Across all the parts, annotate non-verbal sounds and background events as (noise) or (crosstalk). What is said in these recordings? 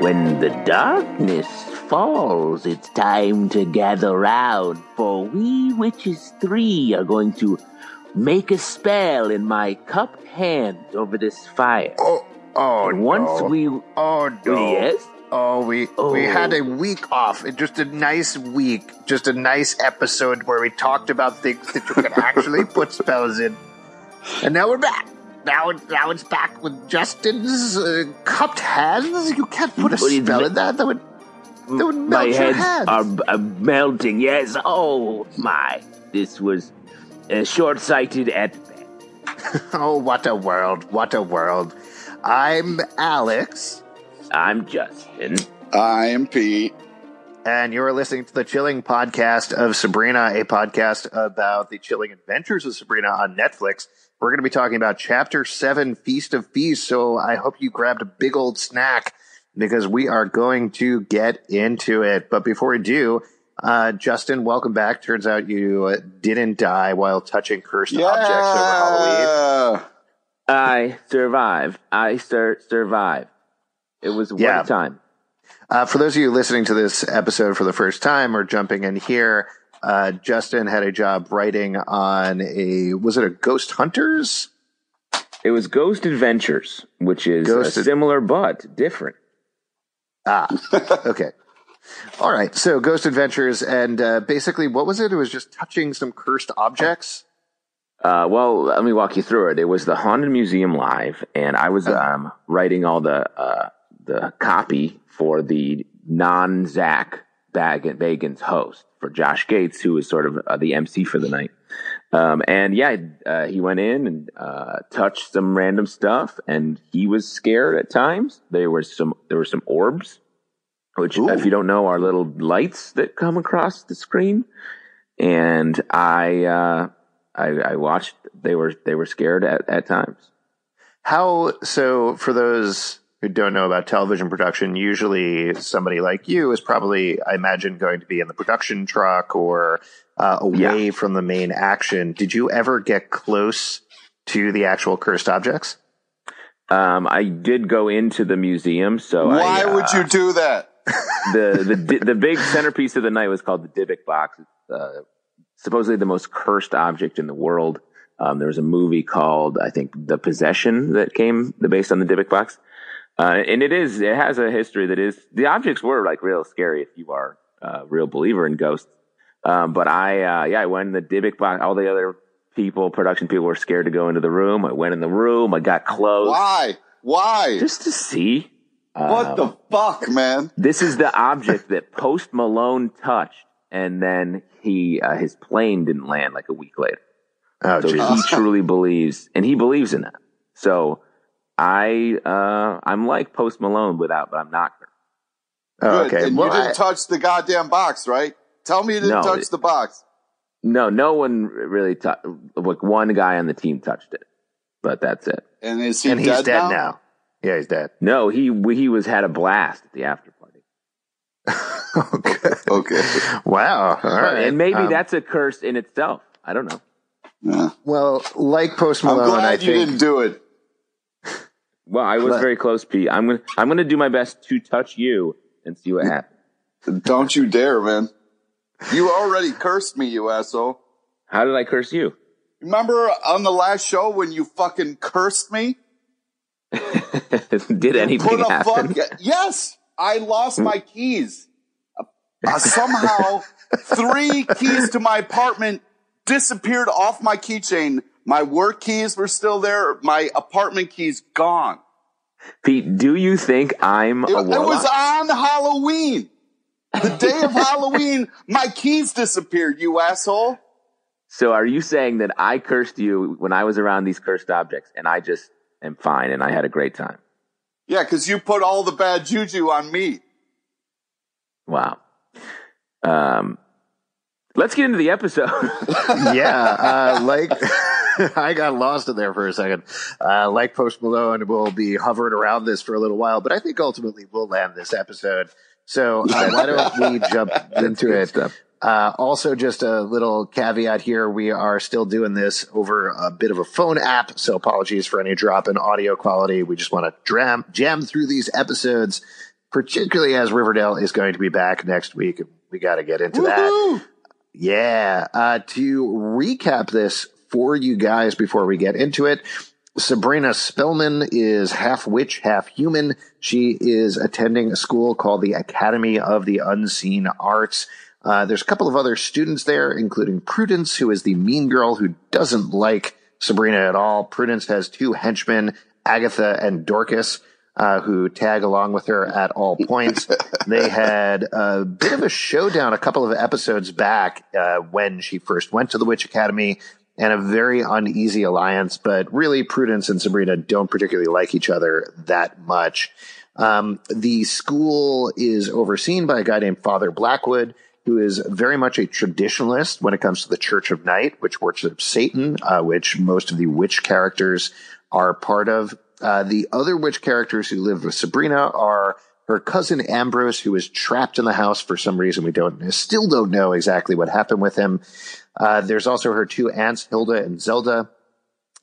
When the darkness falls, it's time to gather round, for we witches three are going to make a spell in my cupped hand over this fire. Oh, oh, and once no. we, oh no, yes, oh we Oh. we had a week off, just a nice week, just a nice episode where we talked about things that you can actually (laughs) put spells in, and now we're back. Now, now it's back with Justin's uh, cupped hands. You can't put a What spell in that. That would that would my melt your hands hands. are, are melting. Yes, oh my, this was uh, short-sighted at best. (laughs) oh, what a world! What a world! I'm Alex. I'm Justin. I am Pete. And you're listening to the Chilling Podcast of Sabrina, a podcast about the chilling adventures of Sabrina on Netflix. We're going to be talking about Chapter 7, Feast of Feasts. So I hope you grabbed a big old snack because we are going to get into it. But before we do, uh, Justin, welcome back. Turns out you uh, didn't die while touching cursed objects over Halloween. I survived. I sur- survived. It was one Yeah. time. Uh, for those of you listening to this episode for the first time or jumping in here, uh, Justin had a job writing on a, was it a Ghost Hunters? It was Ghost Adventures, which is Ghost Ad- similar but different. Ah, (laughs) okay. All right. So Ghost Adventures, and uh, basically, what was it? It was just touching some cursed objects. Uh, well, let me walk you through it. It was the Haunted Museum Live, and I was um, writing all the uh, the copy for the non Zach Bag- Bagans host for Josh Gates, who was sort of uh, the MC for the night. Um, and yeah, uh, he went in and uh, touched some random stuff, and he was scared at times. There was some there were some orbs, which, if you don't know, are little lights that come across the screen. And I, uh, I, I watched. They were they were scared at, at times. How so? For those who don't know about television production, usually somebody like you is probably, I imagine, going to be in the production truck or uh, away from the main action. Did you ever get close to the actual cursed objects? Um, I did go into the museum, so Why I, uh, would you do that? the the the big centerpiece of the night was called the Dybbuk box. It's uh, supposedly the most cursed object in the world. Um, there was a movie called I think The Possession that came based on the Dybbuk box, uh, and it is it has a history that is the objects were like real scary if you are a real believer in ghosts. Um, but I uh, yeah I went in the Dybbuk box. All the other people, production people, were scared to go into the room. I went in the room. I got close Why? Why? just to see. what Um, the fuck, man? this is the object that Post Malone touched, and then he uh, his plane didn't land like a week later. Oh, So Jesus. he truly believes, and he believes in that. So I uh, I'm like Post Malone without, but I'm not. Oh, Good. okay. And Well, you didn't I- touch the goddamn box, right? Tell me you didn't No, touch it- the box. No, no one really touched. Like one guy on the team touched it, but that's it. And is he and he's dead, dead now? now. Yeah, he's dead. No, he he was had a blast at the after party, (laughs) okay. Okay. Wow. All right. and maybe Um, that's a curse in itself. I don't know. Yeah. well, like Post I'm Malone, glad I you think. didn't do it. Well, I was But- very close, Pete. I'm gonna I'm gonna do my best to touch you and see what happens. Don't you dare, man. You already cursed me, you asshole. How did I curse you? Remember on the last show when you fucking cursed me? (laughs) did anything Put a happen? fuck. Yes, I lost my keys. Uh, somehow, three keys to my apartment disappeared off my keychain. My work keys were still there. My apartment keys gone. Pete, do you think I'm It, a it was on Halloween. The day of (laughs) Halloween, my keys disappeared, you asshole. so are you saying that I cursed you when I was around these cursed objects and I just am fine and I had a great time? Yeah, because you put all the bad juju on me. Wow. Um, let's get into the episode. (laughs) yeah, uh, like (laughs) I got lost in there for a second. Uh, like Post Malone, we'll be hovering around this for a little while, but I think ultimately we'll land this episode. So uh, why don't we jump (laughs) into it? stuff. Uh, also, just a little caveat here: we are still doing this over a bit of a phone app, so apologies for any drop in audio quality. We just want to jam jam through these episodes, particularly as Riverdale is going to be back next week. We got to get into that. Yeah. Uh, to recap this for you guys before we get into it, Sabrina Spellman is half witch, half human. She is attending a school called the Academy of the Unseen Arts. Uh, there's a couple of other students there, including Prudence, who is the mean girl who doesn't like Sabrina at all. Prudence has two henchmen, Agatha and Dorcas uh, who tag along with her at all (laughs) points. they had a bit of a showdown a couple of episodes back uh, when she first went to the Witch Academy and a very uneasy alliance, but really Prudence and Sabrina don't particularly like each other that much. Um, the school is overseen by a guy named Father Blackwood, who is very much a traditionalist when it comes to the Church of Night, which worships Satan, uh, which most of the witch characters are part of. Uh, the other witch characters who live with Sabrina are her cousin Ambrose, who is trapped in the house for some reason. We don't still don't know exactly what happened with him. Uh, there's also her two aunts, Hilda and Zelda.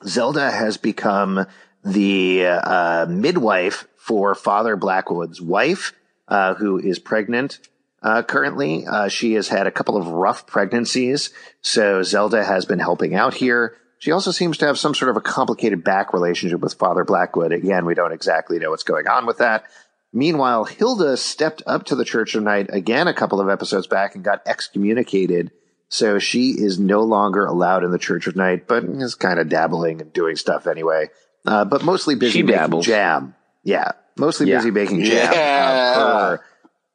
Zelda has become the uh, midwife for Father Blackwood's wife, uh, who is pregnant uh, currently. Uh, she has had a couple of rough pregnancies, so Zelda has been helping out here. She also seems to have some sort of a complicated back relationship with Father Blackwood. Again, we don't exactly know what's going on with that. Meanwhile, Hilda stepped up to the Church of Night again a couple of episodes back and got excommunicated. So she is no longer allowed in the Church of Night, but is kind of dabbling and doing stuff anyway. Uh, but mostly busy She making dabbles. jam. Yeah, mostly Yeah. busy baking jam Yeah. uh,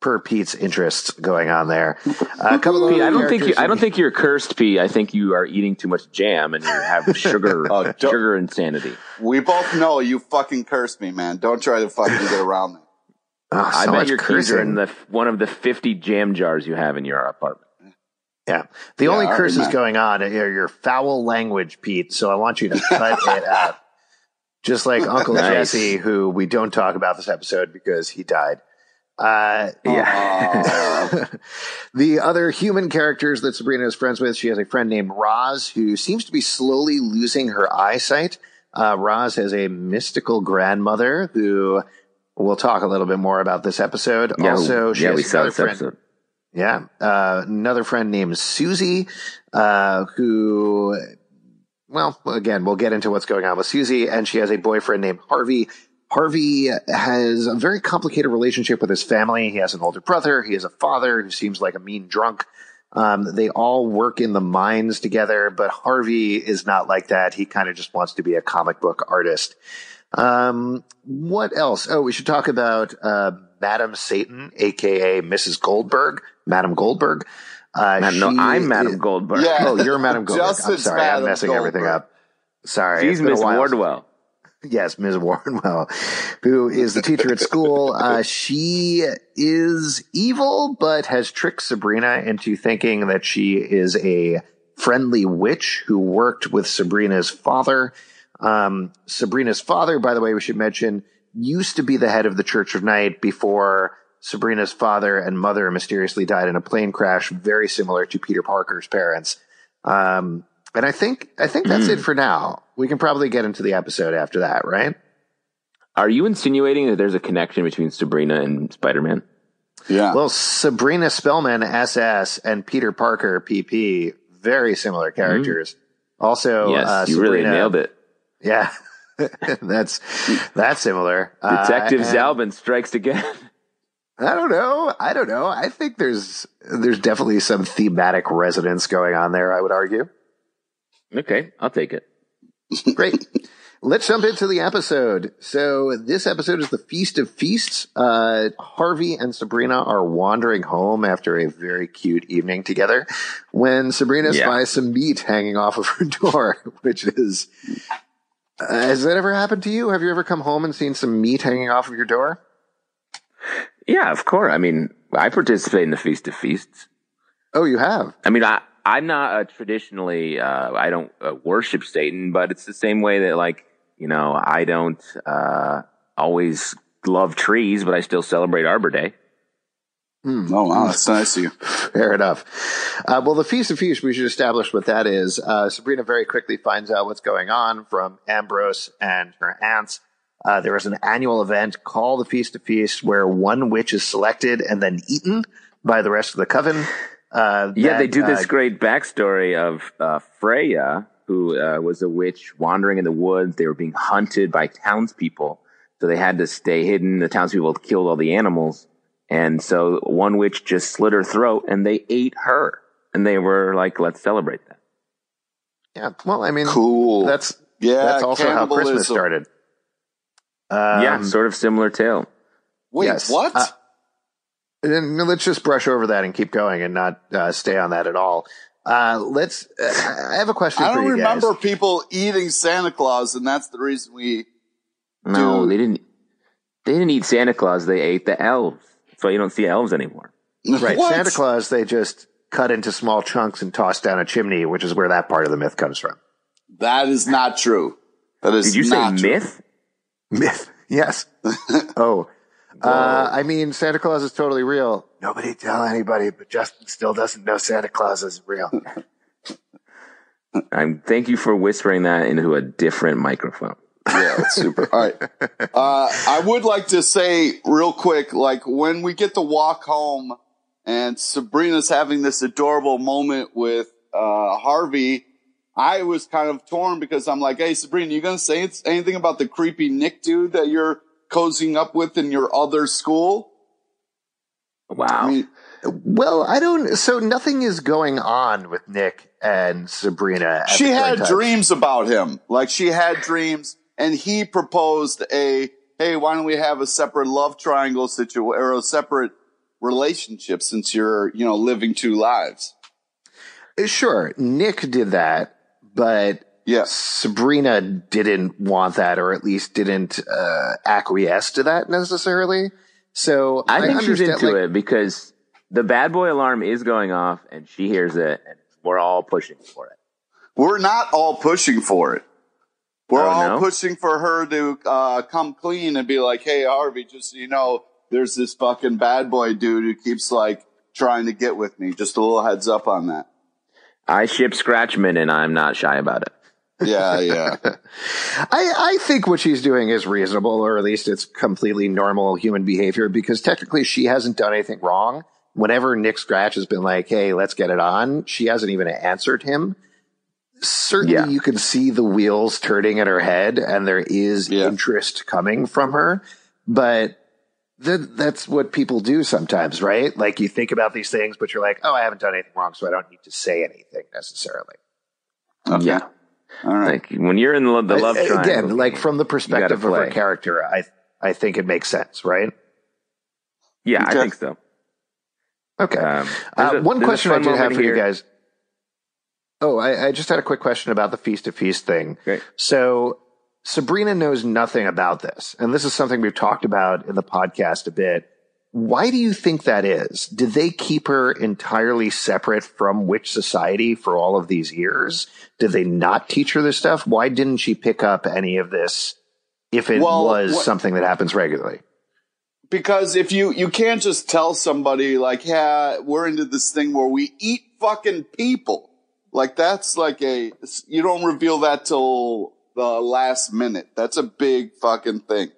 per, per Pete's interests going on there. Uh, a couple of Pete, I don't think you. I don't think you're cursed, Pete. I think you are eating too much jam and you have (laughs) sugar, Oh, sugar insanity. We both know you fucking cursed me, man. Don't try to fucking get around that. Oh, I so bet much your keys are cursing. in the one of the 50 jam jars you have in your apartment. Yeah. The Yeah, only I curses remember. going on are your foul language, Pete. So I want you to cut it out. Just like Uncle (laughs) Nice. Jesse, who we don't talk about this episode because he died. Uh, Yeah. (laughs) the other human characters that Sabrina is friends with, she has a friend named Roz who seems to be slowly losing her eyesight. Uh, Roz has a mystical grandmother who we'll talk a little bit more about this episode. Yeah, also, she yeah, has we saw another this friend. episode. Yeah. Uh, another friend named Susie, uh, who, well, again, we'll get into what's going on with Susie, and she has a boyfriend named Harvey. Harvey has a very complicated relationship with his family. He has an older brother. He has a father who seems like a mean drunk. Um, they all work in the mines together, but Harvey is not like that. He kind of just wants to be a comic book artist. Um, what else? Oh, we should talk about uh, Madam Satan, aka Mrs. Goldberg, Madam Goldberg. Uh, Madam- no, I'm Madam is- Goldberg. Yeah. Oh, you're Madam (laughs) Goldberg. I'm Justin's sorry, I'm Madam messing everything up. Sorry, She's it's been a Miss. Wardwell. Yes, Ms. Warrenwell, (laughs) who is the teacher at school. (laughs) Uh, she is evil, but has tricked Sabrina into thinking that she is a friendly witch who worked with Sabrina's father. Um, Sabrina's father, by the way, we should mention, used to be the head of the Church of Night before Sabrina's father and mother mysteriously died in a plane crash, very similar to Peter Parker's parents. Um, and I think I think that's it for now. We can probably get into the episode after that, right? Are you insinuating that there's a connection between Sabrina and Spider Man? yeah. Well, Sabrina Spellman, SS, and Peter Parker, PP, very similar characters. Also, yes, uh, you really nailed it. Yeah, (laughs) that's that's similar. Uh, Detective and- Zalbin strikes again. (laughs) I don't know. I don't know. I think there's there's definitely some thematic resonance going on there. I would argue. okay, I'll take it. Great. Let's jump into the episode. So this episode is the Feast of Feasts. Uh, Harvey and Sabrina are wandering home after a very cute evening together when Sabrina Yeah. spies some meat hanging off of her (laughs) door, which is. Uh, has that ever happened to you? Have you ever come home and seen some meat hanging off of your door? Yeah, of course. I mean, I participate in the Feast of Feasts. Oh, you have. I mean, I I'm not a traditionally uh, I don't uh, worship Satan, but it's the same way that like you know I don't uh, always love trees, but I still celebrate Arbor Day. Oh wow, that's nice of you. (laughs) Fair enough. Uh, well, the Feast of Feasts, we should establish what that is. Uh, Sabrina very quickly finds out what's going on from Ambrose and her aunts. Uh, there is an annual event called the Feast of Feasts where one witch is selected and then eaten by the rest of the coven. Uh, Yeah, they do this uh, great backstory of uh, Freya, who uh, was a witch wandering in the woods. They were being hunted by townspeople, so they had to stay hidden. The townspeople killed all the animals, and so one witch just slit her throat, and they ate her. And they were like, "Let's celebrate that." Yeah, well, I mean, Cool. that's yeah. that's also how Christmas started. Um, yeah, sort of similar tale. Wait, Yes. what? Uh, And let's just brush over that and keep going and not uh, stay on that at all. Uh, let's. Uh, I have a question I don't you guys. remember people eating Santa Claus, and that's the reason we. No, Dude. they didn't. They didn't eat Santa Claus. They ate the elves. That's why you don't see elves anymore. (laughs) Right, What? Santa Claus, they just cut into small chunks and toss down a chimney, which is where that part of the myth comes from. That is not true. That is Did you say not true. myth? Myth, yes. (laughs) oh, uh, I mean, Santa Claus is totally real. Nobody tell anybody, but Justin still doesn't know Santa Claus is real. I'm. Thank you for whispering that into a different microphone. Yeah, that's super. All right. (laughs) Uh, I would like to say real quick, like when we get to walk home and Sabrina's having this adorable moment with, uh, Harvey, I was kind of torn because I'm like, Hey, Sabrina, you going to say anything about the creepy Nick dude that you're cozying up with in your other school? Wow. I mean, well, I don't. So nothing is going on with Nick and Sabrina. she had time. dreams about him. Like she had dreams and he proposed a, Hey, why don't we have a separate love triangle situation or a separate relationship since you're, you know, living two lives? Sure, Nick did that, but Yes. Sabrina didn't want that, or at least didn't uh, acquiesce to that necessarily. So I think she's into like, it because the bad boy alarm is going off and she hears it and we're all pushing for it. We're not all pushing for it. We're Oh, all no? pushing for her to uh, come clean and be like, "Hey, Harvey, just so you know, there's this fucking bad boy dude who keeps like trying to get with me. Just a little heads up on that." I ship Scratchman and I'm not shy about it. Yeah, yeah. (laughs) I, I think what she's doing is reasonable, or at least it's completely normal human behavior because technically she hasn't done anything wrong. Whenever Nick Scratch has been like, hey, let's get it on, she hasn't even answered him. Certainly Yeah. you can see the wheels turning in her head and there is Yeah. interest coming from her, but that, that's what people do sometimes, right? Like you think about these things, but you're like, oh, I haven't done anything wrong, so I don't need to say anything necessarily. Okay. Yeah. All right. Like when you're in the, the love I- triangle. again, like from the perspective of her character, I I think it makes sense, right? yeah, Okay. I think so. Okay. Um, uh, a- one question I fun did have moment for you guys. Oh, I, I just had a quick question about the feast of feast thing. Great. So Sabrina knows nothing about this, and this is something we've talked about in the podcast a bit. Why do you think that is? Did they keep her entirely separate from Witch Society for all of these years? Did they not teach her this stuff? Why didn't she pick up any of this if it Well, was what- something that happens regularly? because if you you can't just tell somebody like yeah we're into this thing where we eat fucking people like that's like a you don't reveal that till the last minute that's a big fucking thing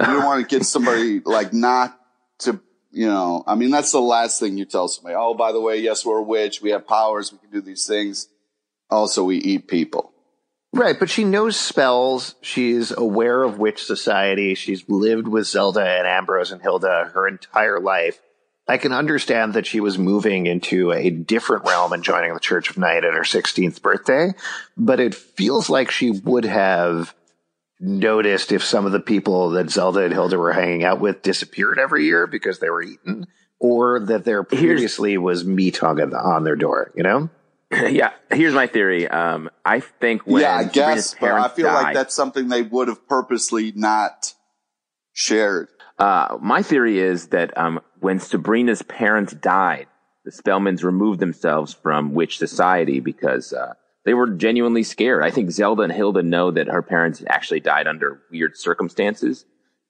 you don't want to get somebody like not to You know, I mean, that's the last thing you tell somebody. Oh, by the way, yes, we're a witch. We have powers. We can do these things. Also, we eat people. Right, but she knows spells. She's aware of witch society. She's lived with Zelda and Ambrose and Hilda her entire life. I can understand that she was moving into a different realm and joining the Church of Night at her 16th birthday, but it feels like she would have noticed if some of the people that Zelda and Hilda were hanging out with disappeared every year because they were eaten, or that there previously was meat on, on their door, you know? (laughs) yeah, here's my theory. Um, I think when yeah, I guess, but I parents feel like that's something they would have purposely not shared. Uh, my theory is that um, when Sabrina's parents died, the Spellmans removed themselves from witch society because uh, they were genuinely scared. I think Zelda and Hilda know that her parents actually died under weird circumstances,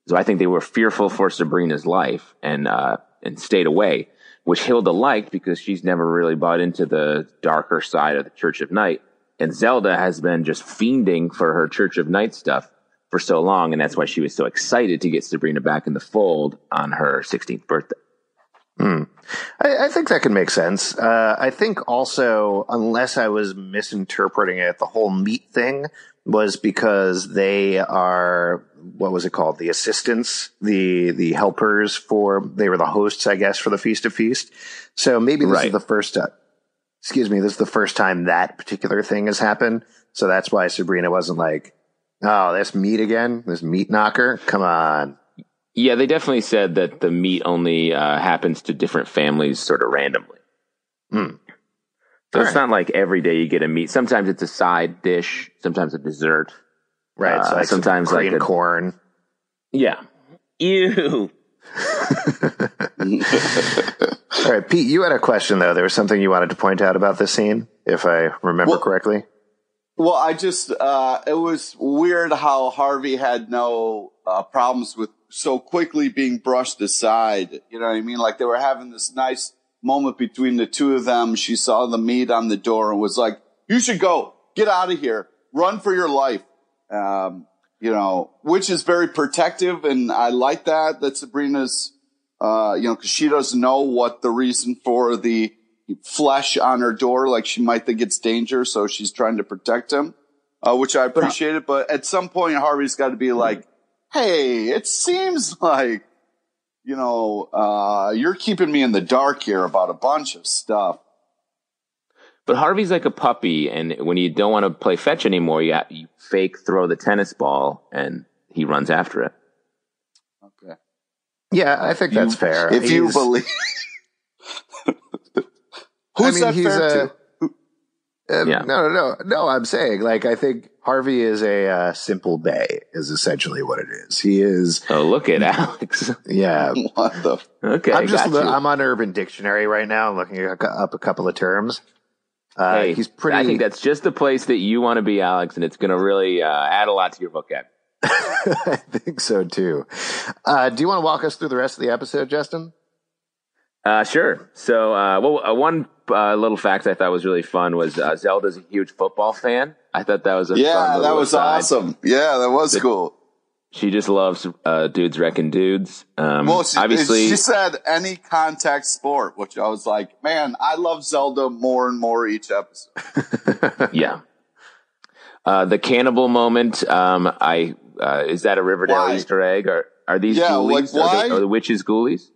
so I think they were fearful for Sabrina's life and uh, and stayed away. Which Hilda liked because she's never really bought into the darker side of the Church of Night, and Zelda has been just fiending for her Church of Night stuff for so long, and that's why she was so excited to get Sabrina back in the fold on her 16th birthday. I, I think that can make sense. Uh, I think also, unless I was misinterpreting it, the whole meat thing was because they are what was it called? The assistants, the the helpers for they were the hosts, I guess, for the feast of feast. So maybe this is the first. Uh, excuse me, this is the first time that particular thing has happened. So that's why Sabrina wasn't like, "Oh, this meat again, this meat knocker." Come on. Yeah, they definitely said that the meat only uh, happens to different families sort of randomly. Hmm. So All it's right. not like every day you get a meat. Sometimes it's a side dish, sometimes a dessert. Right. Uh, so like some sometimes like a- corn. Yeah. Ew. (laughs) (laughs) All right, Pete, you had a question though. There was something you wanted to point out about this scene, if I remember Well- correctly. Well, I just, uh, it was weird how Harvey had no uh, problems with so quickly being brushed aside. You know what I mean? Like they were having this nice moment between the two of them. She saw the meat on the door and was like, you should go, get out of here, run for your life. Um, you know, which is very protective. And I like that, that Sabrina's, uh, you know, cause she doesn't know what the reason for the flesh on her door, like she might think it's danger. So she's trying to protect him, uh, which I appreciate it. But at some point, Harvey's got to be like, Hey, it seems (laughs) like, you know, uh, you're keeping me in the dark here about a bunch of stuff. But Harvey's like a puppy, and when you don't want to play fetch anymore, you, you fake throw the tennis ball, and he runs after it. Okay. Yeah, I think that's fair. If you He's- believe, (laughs) I who's mean, that he's fair a- to? Uh, Yeah. No, no, no, no. I'm saying, like, I think Harvey is a uh, simple bay, is essentially what it is. He is, Oh, look at Alex. yeah. (laughs) What the? okay, I'm just, you. I'm on Urban Dictionary right now. I'm looking up a couple of terms. Uh, hey, he's pretty. I think that's just the place that you want to be, Alex, and it's going to really uh, add a lot to your vocab. (laughs) I think so too. Uh, do you want to walk us through the rest of the episode, Justin? Uh, sure. So, uh, well, uh, one uh, little fact I thought was really fun was uh, Zelda's a huge football fan. I thought that was a Yeah, that was aside. awesome. Yeah, that was cool. She just loves uh, dudes wrecking dudes. Um, Well, she, obviously, she said any contact sport, which I was like, man, I love Zelda more and more each episode. (laughs) (laughs) yeah. Uh, the cannibal moment. Um, I uh, is that a Riverdale Why? Easter egg? Or are these Yeah, ghoulies? like, Are, why? they, are the witches ghoulies?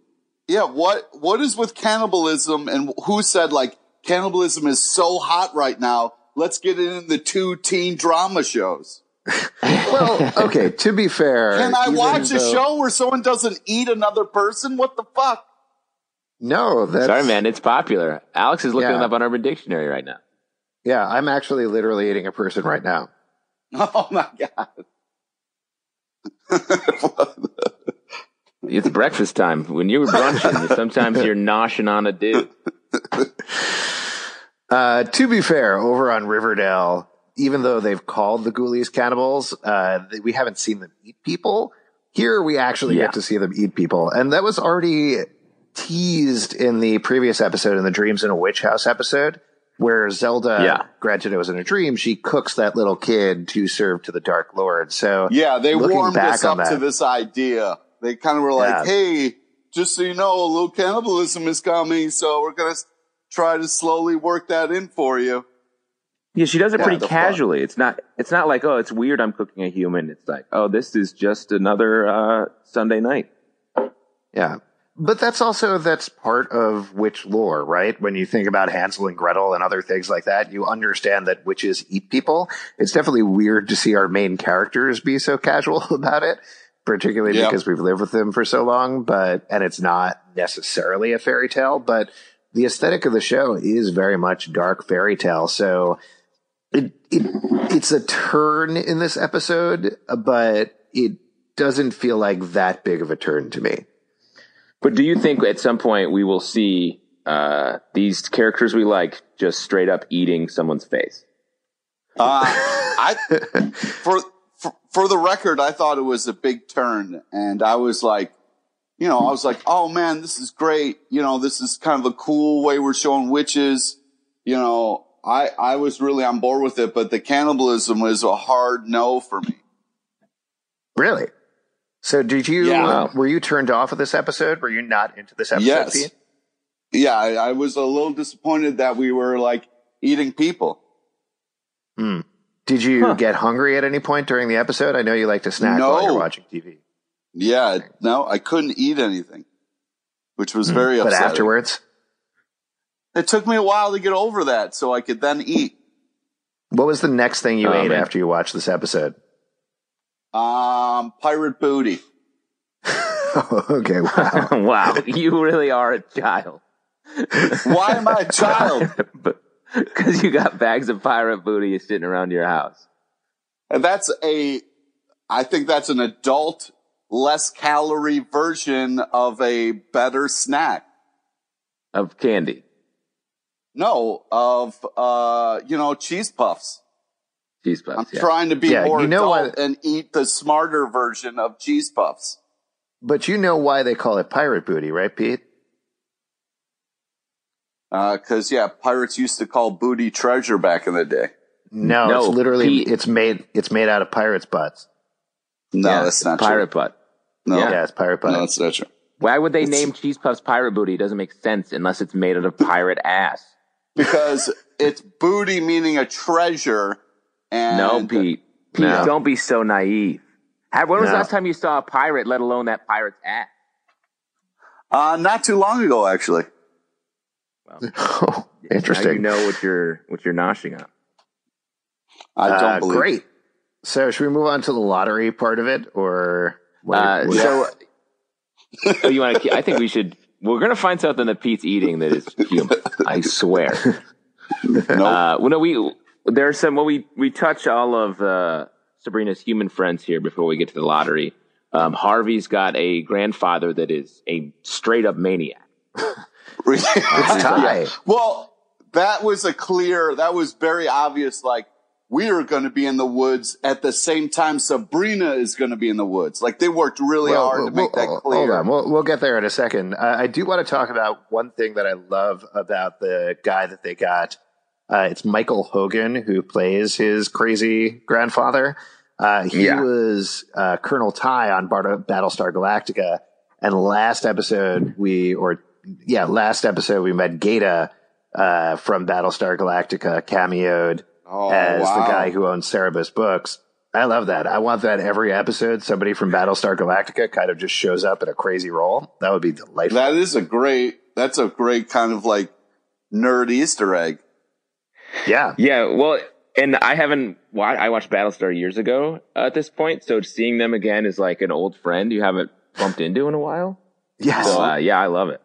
Yeah, what what is with cannibalism and who said like cannibalism is so hot right now? Let's get it in the two teen drama shows. Well, okay. To be fair, Can I even watch a show where someone doesn't eat another person? What the fuck? No, that's Sorry, man, it's popular. Alex is looking Yeah. it up on Urban Dictionary right now. Yeah, I'm actually literally eating a person right now. (laughs) Oh my god. (laughs) It's breakfast time. When you were brunching, (laughs) sometimes you're noshing on a dude. (laughs) Uh, to be fair, over on Riverdale, even though they've called the Ghoulies cannibals, uh, we haven't seen them eat people. Here, we actually Yeah. get to see them eat people, and that was already teased in the previous episode, in the Dreams in a Witch House episode, where Zelda, Yeah. granted it was in a dream, she cooks that little kid to serve to the Dark Lord. So Yeah, they looking warmed back us on up to this idea. They kind of were like, Yeah. "Hey, just so you know, a little cannibalism is coming. So we're going to try to slowly work that in for you. Yeah, she does it Yeah, pretty the fuck. casually. It's not. It's not like, oh, it's weird. I'm cooking a human. It's like, oh, this is just another uh, Sunday night. Yeah. But that's also that's part of witch lore, right? When you think about Hansel and Gretel and other things like that, you understand that witches eat people. It's definitely weird to see our main characters be so (laughs) casual about it, particularly Yep. because we've lived with them for so long, but and it's not necessarily a fairy tale, but the aesthetic of the show is very much dark fairy tale. So it, it it's a turn in this episode, but it doesn't feel like that big of a turn to me. But do you think at some point we will see uh, these characters we like just straight up eating someone's face? Uh, I, (laughs) for, for, for the record, I thought it was a big turn and I was like, you know, I was like, oh man, this is great. You know, this is kind of a cool way we're showing witches. You know, I, I was really on board with it, but the cannibalism was a hard no for me. Really? So did you, Yeah. uh, were you turned off of this episode? Were you not into this episode? Yes. Pete? Yeah, I, I was a little disappointed that we were like eating people. Did you Huh. get hungry at any point during the episode? I know you like to snack No. while you're watching TV. Yeah, no, I couldn't eat anything, which was very Hmm. But upsetting. afterwards, It took me a while to get over that so I could then eat. what was the next thing you Oh, ate man. after you watched this episode? Um, pirate booty. (laughs) okay, wow. (laughs) wow, you really are a child. Why am I a child? (laughs) (laughs) Because you got bags of pirate booty sitting around your house. And that's a, I think that's an adult, less calorie version of a better snack. Of candy. No, of, uh, you know, cheese puffs. Cheese puffs. I'm yeah. trying to be Yeah, more you know adult what- and eat the smarter version of cheese puffs. But you know why they call it pirate booty, right, Pete? Uh, cause yeah, pirates used to call booty treasure back in the day. No, No, it's literally Pete. it's made it's made out of pirates' butts. No, Yeah, that's not pirate true. butt. No, Yeah, it's pirate butt. no, that's not true. Why would they name cheese puffs pirate booty? It doesn't make sense unless it's made out of pirate ass. Because it's booty meaning a treasure. And No, Pete. Pete, No. don't be so naive. How, when was the last time you saw a pirate, let alone that pirate's ass? Uh, not too long ago, actually. (laughs) oh, interesting. Now you know what you're what you're noshing on. I don't Uh, believe. great. So should we move on to the lottery part of it, or what- Uh, what- so, (laughs) oh, you want to? I think we should. We're gonna find something that Pete's eating that is human. I swear. (laughs) Nope. Uh, well, no, we there's some. Well, we we touch all of uh, Sabrina's human friends here before we get to the lottery. Um, Harvey's got a grandfather that is a straight up maniac. It's (laughs) Tigh. Well, that was a clear, that was very obvious. Like, we are going to be in the woods at the same time Sabrina is going to be in the woods. Like, they worked really Well, hard to make we'll- that Hold clear. on, we'll, we'll get there in a second. Uh, I do want to talk about one thing that I love about the guy that they got. Uh, it's Michael Hogan who plays his crazy grandfather. Uh, he Yeah. was uh, Colonel Tigh on Bar- Battlestar Galactica, and last episode we, or yeah, last episode we met Gaeta uh, from Battlestar Galactica, cameoed Oh, as the guy who owns Cerberus Books. I love that. I want that every episode. Somebody from Battlestar Galactica kind of just shows up in a crazy role. That would be delightful. That is a great, that's a great kind of like nerd Easter egg. yeah. Yeah, well, and I haven't. wa- I watched Battlestar years ago at this point, so seeing them again is like an old friend you haven't bumped into in a while. Yes. So uh, yeah, I love it.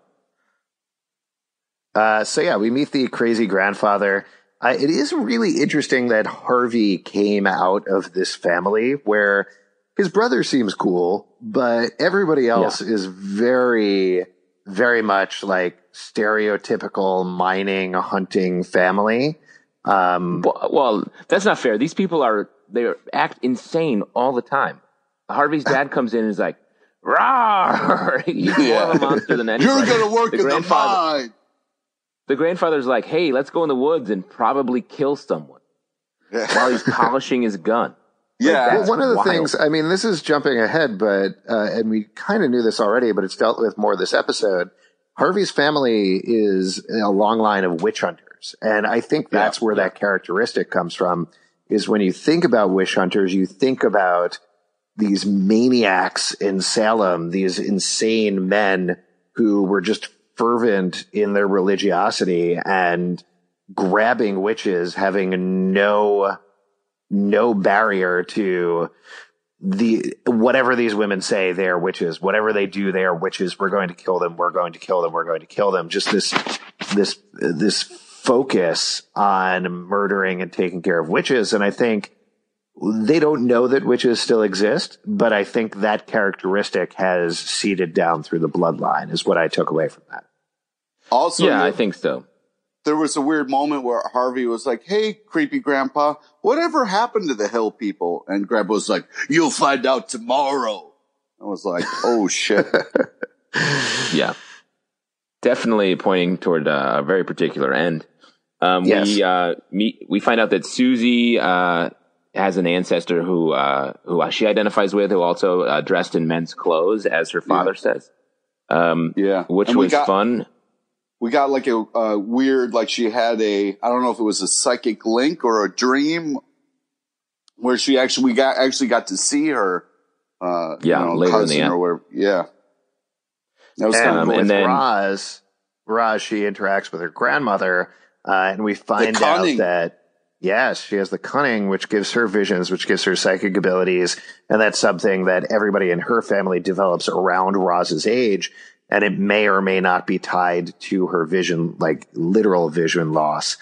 Uh, so yeah, we meet the crazy grandfather. Uh, it is really interesting that Harvey came out of this family where his brother seems cool, but everybody else is very, very much like stereotypical mining, hunting family. Um, Well, well, that's not fair. These people are they act insane all the time. Harvey's dad (laughs) comes in and is like, "Rawr!" He's more of a monster than anybody. You're going to work the in the mine. The grandfather's like, "Hey, let's go in the woods and probably kill someone," while he's (laughs) polishing his gun. Yeah. Well, one of the wild. things, I mean, this is jumping ahead, but, uh, and we kind of knew this already, but it's dealt with more this episode. Harvey's family is a long line of witch hunters. And I think that's Yeah. where that characteristic comes from is when you think about witch hunters, you think about these maniacs in Salem, these insane men who were just fervent in their religiosity and grabbing witches, having no, no barrier to the whatever these women say they are witches. Whatever they do they are witches. We're going to kill them. We're going to kill them. We're going to kill them. Just this this this focus on murdering and taking care of witches. And i think they don't know that witches still exist but i think that characteristic has seeded down through the bloodline is what i took away from that Also, yeah, I think so. there was a weird moment where Harvey was like, Hey, creepy grandpa, whatever happened to the hill people? And grandpa was like, You'll find out tomorrow. I was like, Oh shit. (laughs) Yeah, definitely pointing toward uh, a very particular end. Um, Yes. We uh, meet. We find out that Susie uh, has an ancestor who uh, who she identifies with, who also uh, dressed in men's clothes, as her father says. Um, Yeah. which And was got- fun. We got like a, a weird, like she had a, I don't know if it was a psychic link or a dream where she actually, we got, actually got to see her, uh, Yeah, you know, later in the cousin end. or whatever. Yeah. That was kind and of Um, cool. with and then- Roz, Roz, she interacts with her grandmother, uh, and we find out that yes, she has the cunning, which gives her visions, which gives her psychic abilities, and that's something that everybody in her family develops around Roz's age, and it may or may not be tied to her vision, like literal vision loss.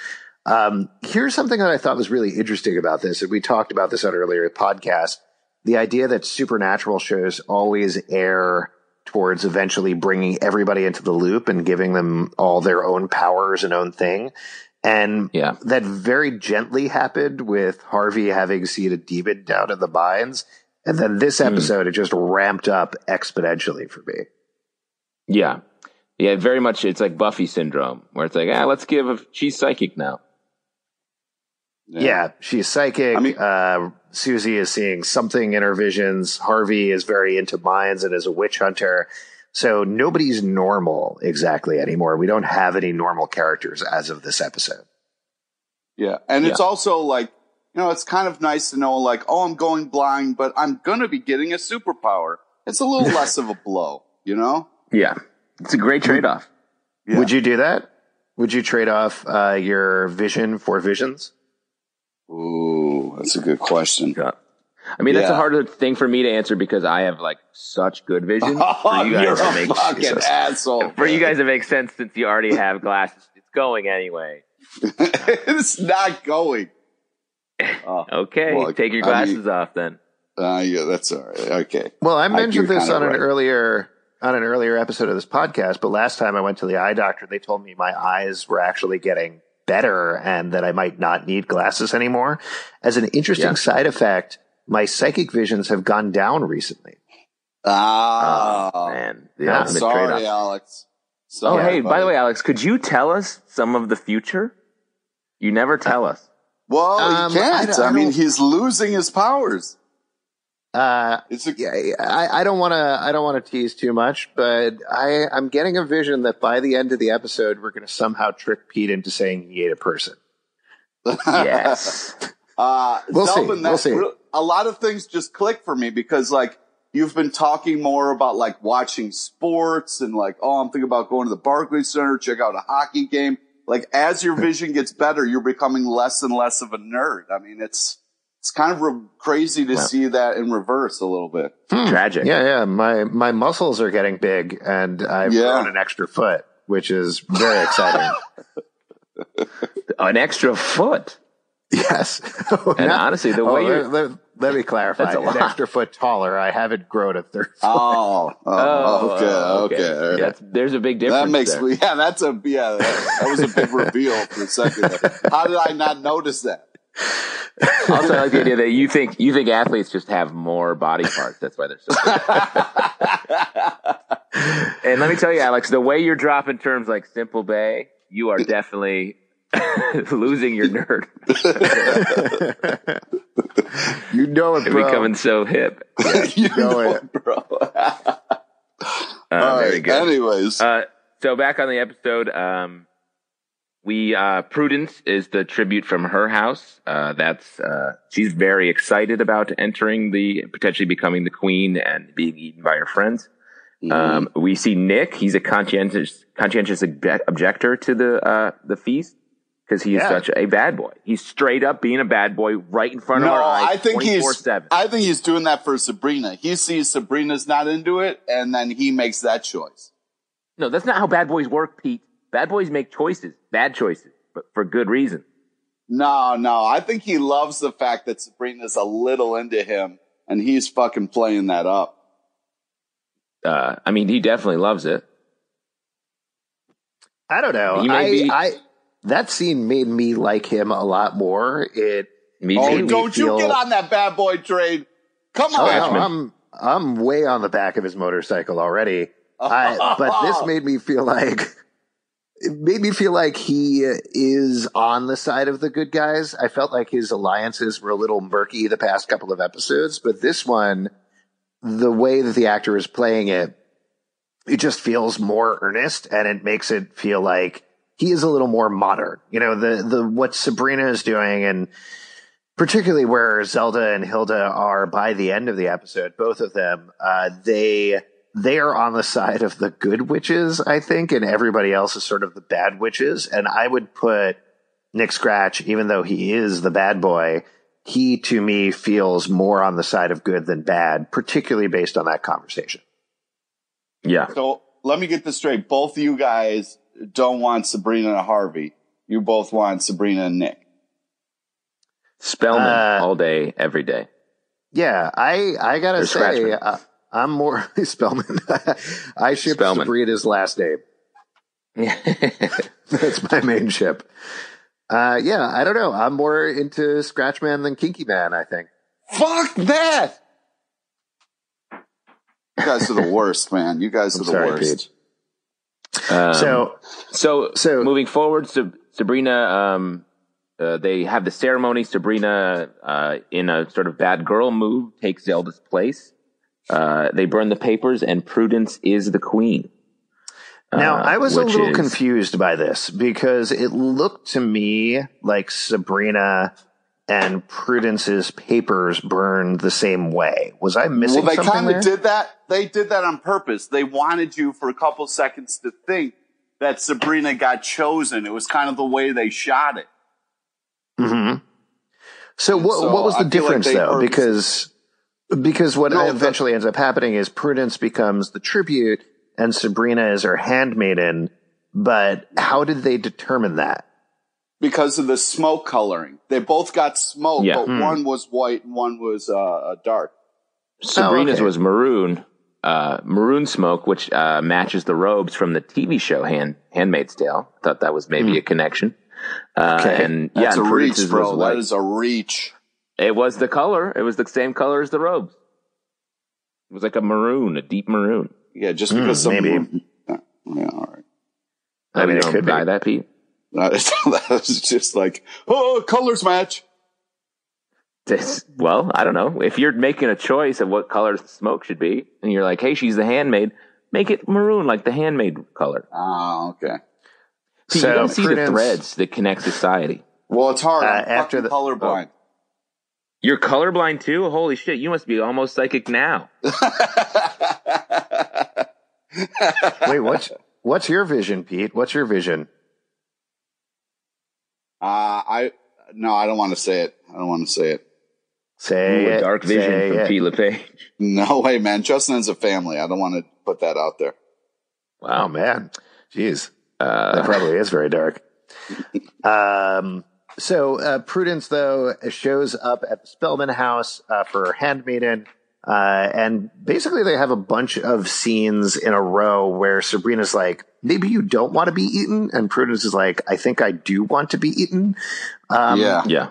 Um, here's something that I thought was really interesting about this, and we talked about this on an earlier podcast. The idea that supernatural shows always err towards eventually bringing everybody into the loop and giving them all their own powers and own thing. And Yeah. that very gently happened with Harvey having seen a demon down in the mines. And then this episode, it just ramped up exponentially for me. Yeah, yeah, very much. It's like Buffy syndrome, where it's like, ah, let's give. A, she's psychic now. Yeah, she's psychic. I mean- uh, Susie is seeing something in her visions. Harvey is very into mines and is a witch hunter. So nobody's normal exactly anymore. We don't have any normal characters as of this episode. Yeah. And it's also like, you know, it's kind of nice to know like, oh, I'm going blind, but I'm going to be getting a superpower. It's a little (laughs) less of a blow, you know? Yeah, it's a great trade off. Yeah. Would you do that? Would you trade off uh, your vision for visions? Ooh, that's a good question. Yeah. I mean, that's a Yeah. harder thing for me to answer because I have like such good vision. Oh, (laughs) for you guys you're to a make fucking Jesus. asshole. for you guys to make sense since you already have glasses. It's going anyway. (laughs) it's not going. (laughs) Oh, Okay, Well, take your I mean- glasses off then. uh, yeah, that's all right. Okay. Well, I I mentioned think this on an right. earlier on an earlier episode of this podcast, but last time I went to the eye doctor, they told me my eyes were actually getting better and that I might not need glasses anymore. As an interesting Yeah. side effect, my psychic visions have gone down recently. Ah, Oh, man, the Yeah. ultimate sorry, trade-off. Alex. Oh, Sorry, hey, by the way, Alex, could you tell us some of the future? You never tell us. Well, Um, he can't. don't- I, I mean, he's losing his powers. Uh, It's a, yeah, I, I don't want to. I don't want to tease too much, but I, I'm getting a vision that by the end of the episode, we're going to somehow trick Pete into saying he ate a person. Yes. (laughs) Uh, We'll see. We'll see. real- a lot of things just click for me because like you've been talking more about like watching sports and like, oh, I'm thinking about going to the Barclays Center, check out a hockey game. Like as your (laughs) vision gets better, you're becoming less and less of a nerd. I mean, it's, it's kind of re- crazy to see that in reverse a little bit. Tragic. Yeah, yeah. My my muscles are getting big, and I've Yeah. grown an extra foot, which is very exciting. (laughs) An extra foot. yes. (laughs) And honestly, the way oh, you're- let, let- let me clarify. That's a An lot. extra foot taller. I haven't grown a third. Foot. Oh, oh, okay, uh, okay. all right. That's, there's a big difference. That makes there. yeah, that's a, yeah, that, that was a big reveal for a second. How did I not notice that? Also, I like the idea that you think you think athletes just have more body parts. That's why they're so. Good. (laughs) and let me tell you, Alex, the way you're dropping terms like Simple Bay, you are definitely (laughs) losing your nerd. You You know it, They're bro. becoming so hip. (laughs) you know know it. it, bro. Uh, All very right. good. Anyways, Uh, so back on the episode, um, we uh, Prudence is the tribute from her house. Uh, that's uh, she's very excited about entering the potentially becoming the queen and being eaten by her friends. Mm-hmm. Um, we see Nick. He's a conscientious conscientious objector to the uh, the feast because he is Yeah. such a bad boy. He's straight up being a bad boy right in front no, of our eyes. I think he's. 24/7. I think he's doing that for Sabrina. He sees Sabrina's not into it, and then he makes that choice. No, that's not how bad boys work, Pete. Bad boys make choices, bad choices, but for good reason. No, no, I think he loves the fact that Sabrina's a little into him, and he's fucking playing that up. Uh, I mean, he definitely loves it. I don't know. He may I, be- I that scene made me like him a lot more. It Me Oh, made too. me don't feel- you get on that bad boy train? Come Oh, on. no, I'm I'm way on the back of his motorcycle already. I, but this (laughs) made me feel like it made me feel like he is on the side of the good guys. I felt like his alliances were a little murky the past couple of episodes, but this one, the way that the actor is playing it, it just feels more earnest and it makes it feel like he is a little more modern. You know, the the what Sabrina is doing and particularly where Zelda and Hilda are by the end of the episode, both of them, uh, they they are on the side of the good witches, I think, and everybody else is sort of the bad witches. And I would put Nick Scratch, even though he is the bad boy, he to me feels more on the side of good than bad, particularly based on that conversation. Yeah. So let me get this straight. Both of you guys don't want Sabrina and Harvey. You both want Sabrina and Nick. Spellman Uh, all day, every day. Yeah, I I gotta Or say, Scratchman. uh, I'm more (laughs) Spellman. I ship Spellman. Sabrina's last name. (laughs) That's my main ship. Uh, yeah, I don't know. I'm more into Scratchman than Kinky Man. I think. Fuck that! You guys are the worst, man. You guys are I'm the sorry, worst. Um, so so, so- moving forward, Sab- Sabrina, um, uh, they have the ceremony. Sabrina, uh, in a sort of bad girl move, takes Zelda's place. Uh, they burn the papers, and Prudence is the queen. now Uh, I was a little is- confused by this because it looked to me like Sabrina and Prudence's papers burned the same way. Was I missing Well, they something kind of did that. They did that on purpose. They wanted you for a couple seconds to think that Sabrina got chosen. It was kind of the way they shot it. hmm So what So what was the feel like difference they though? purposely- Because because what No, the- eventually ends up happening is Prudence becomes the tribute and Sabrina is her handmaiden. But how did they determine that? because of the smoke coloring. They both got smoke, Yeah. but Hmm. one was white and one was uh, dark. Sabrina's okay. was maroon, uh, maroon smoke, which uh, matches the robes from the TV show Hand Handmaid's Tale. Thought that was maybe a connection. Uh, Okay. And yeah, That's and a reach, Prudence's bro. was That a reach. It was the color. It was the same color as the robes. It was like a maroon, a deep maroon. Yeah, just because some maybe. Yeah, all right. I Oh, mean, you it don't could be. buy that, Pete? That is- that was just like, oh, colors match. This- well, I don't know. If you're making a choice of what color the smoke should be, and you're like, "Hey, she's the handmaid," make it maroon, like the handmaid color. Ah, okay. See, So you don't see the threads that connect society. Well, it's hard. Uh, after after the- the colorblind. You're colorblind too. Holy shit! You must be almost psychic now. (laughs) Wait, what's what's your vision, Pete? What's your vision? Uh, I no, I don't want to say it. I don't want to say it. Say Ooh, a it, dark vision say from it. Pete LePage. No way, man. Justin has a family. I don't want to put that out there. Oh Wow. man, jeez, that Uh, probably is very dark. (laughs) Um, so uh, Prudence though shows up at the Spellman house uh, for her handmaiden, uh, and basically they have a bunch of scenes in a row where Sabrina's like, "Maybe you don't want to be eaten," and Prudence is like, "I think I do want to be eaten." Um, yeah, yeah.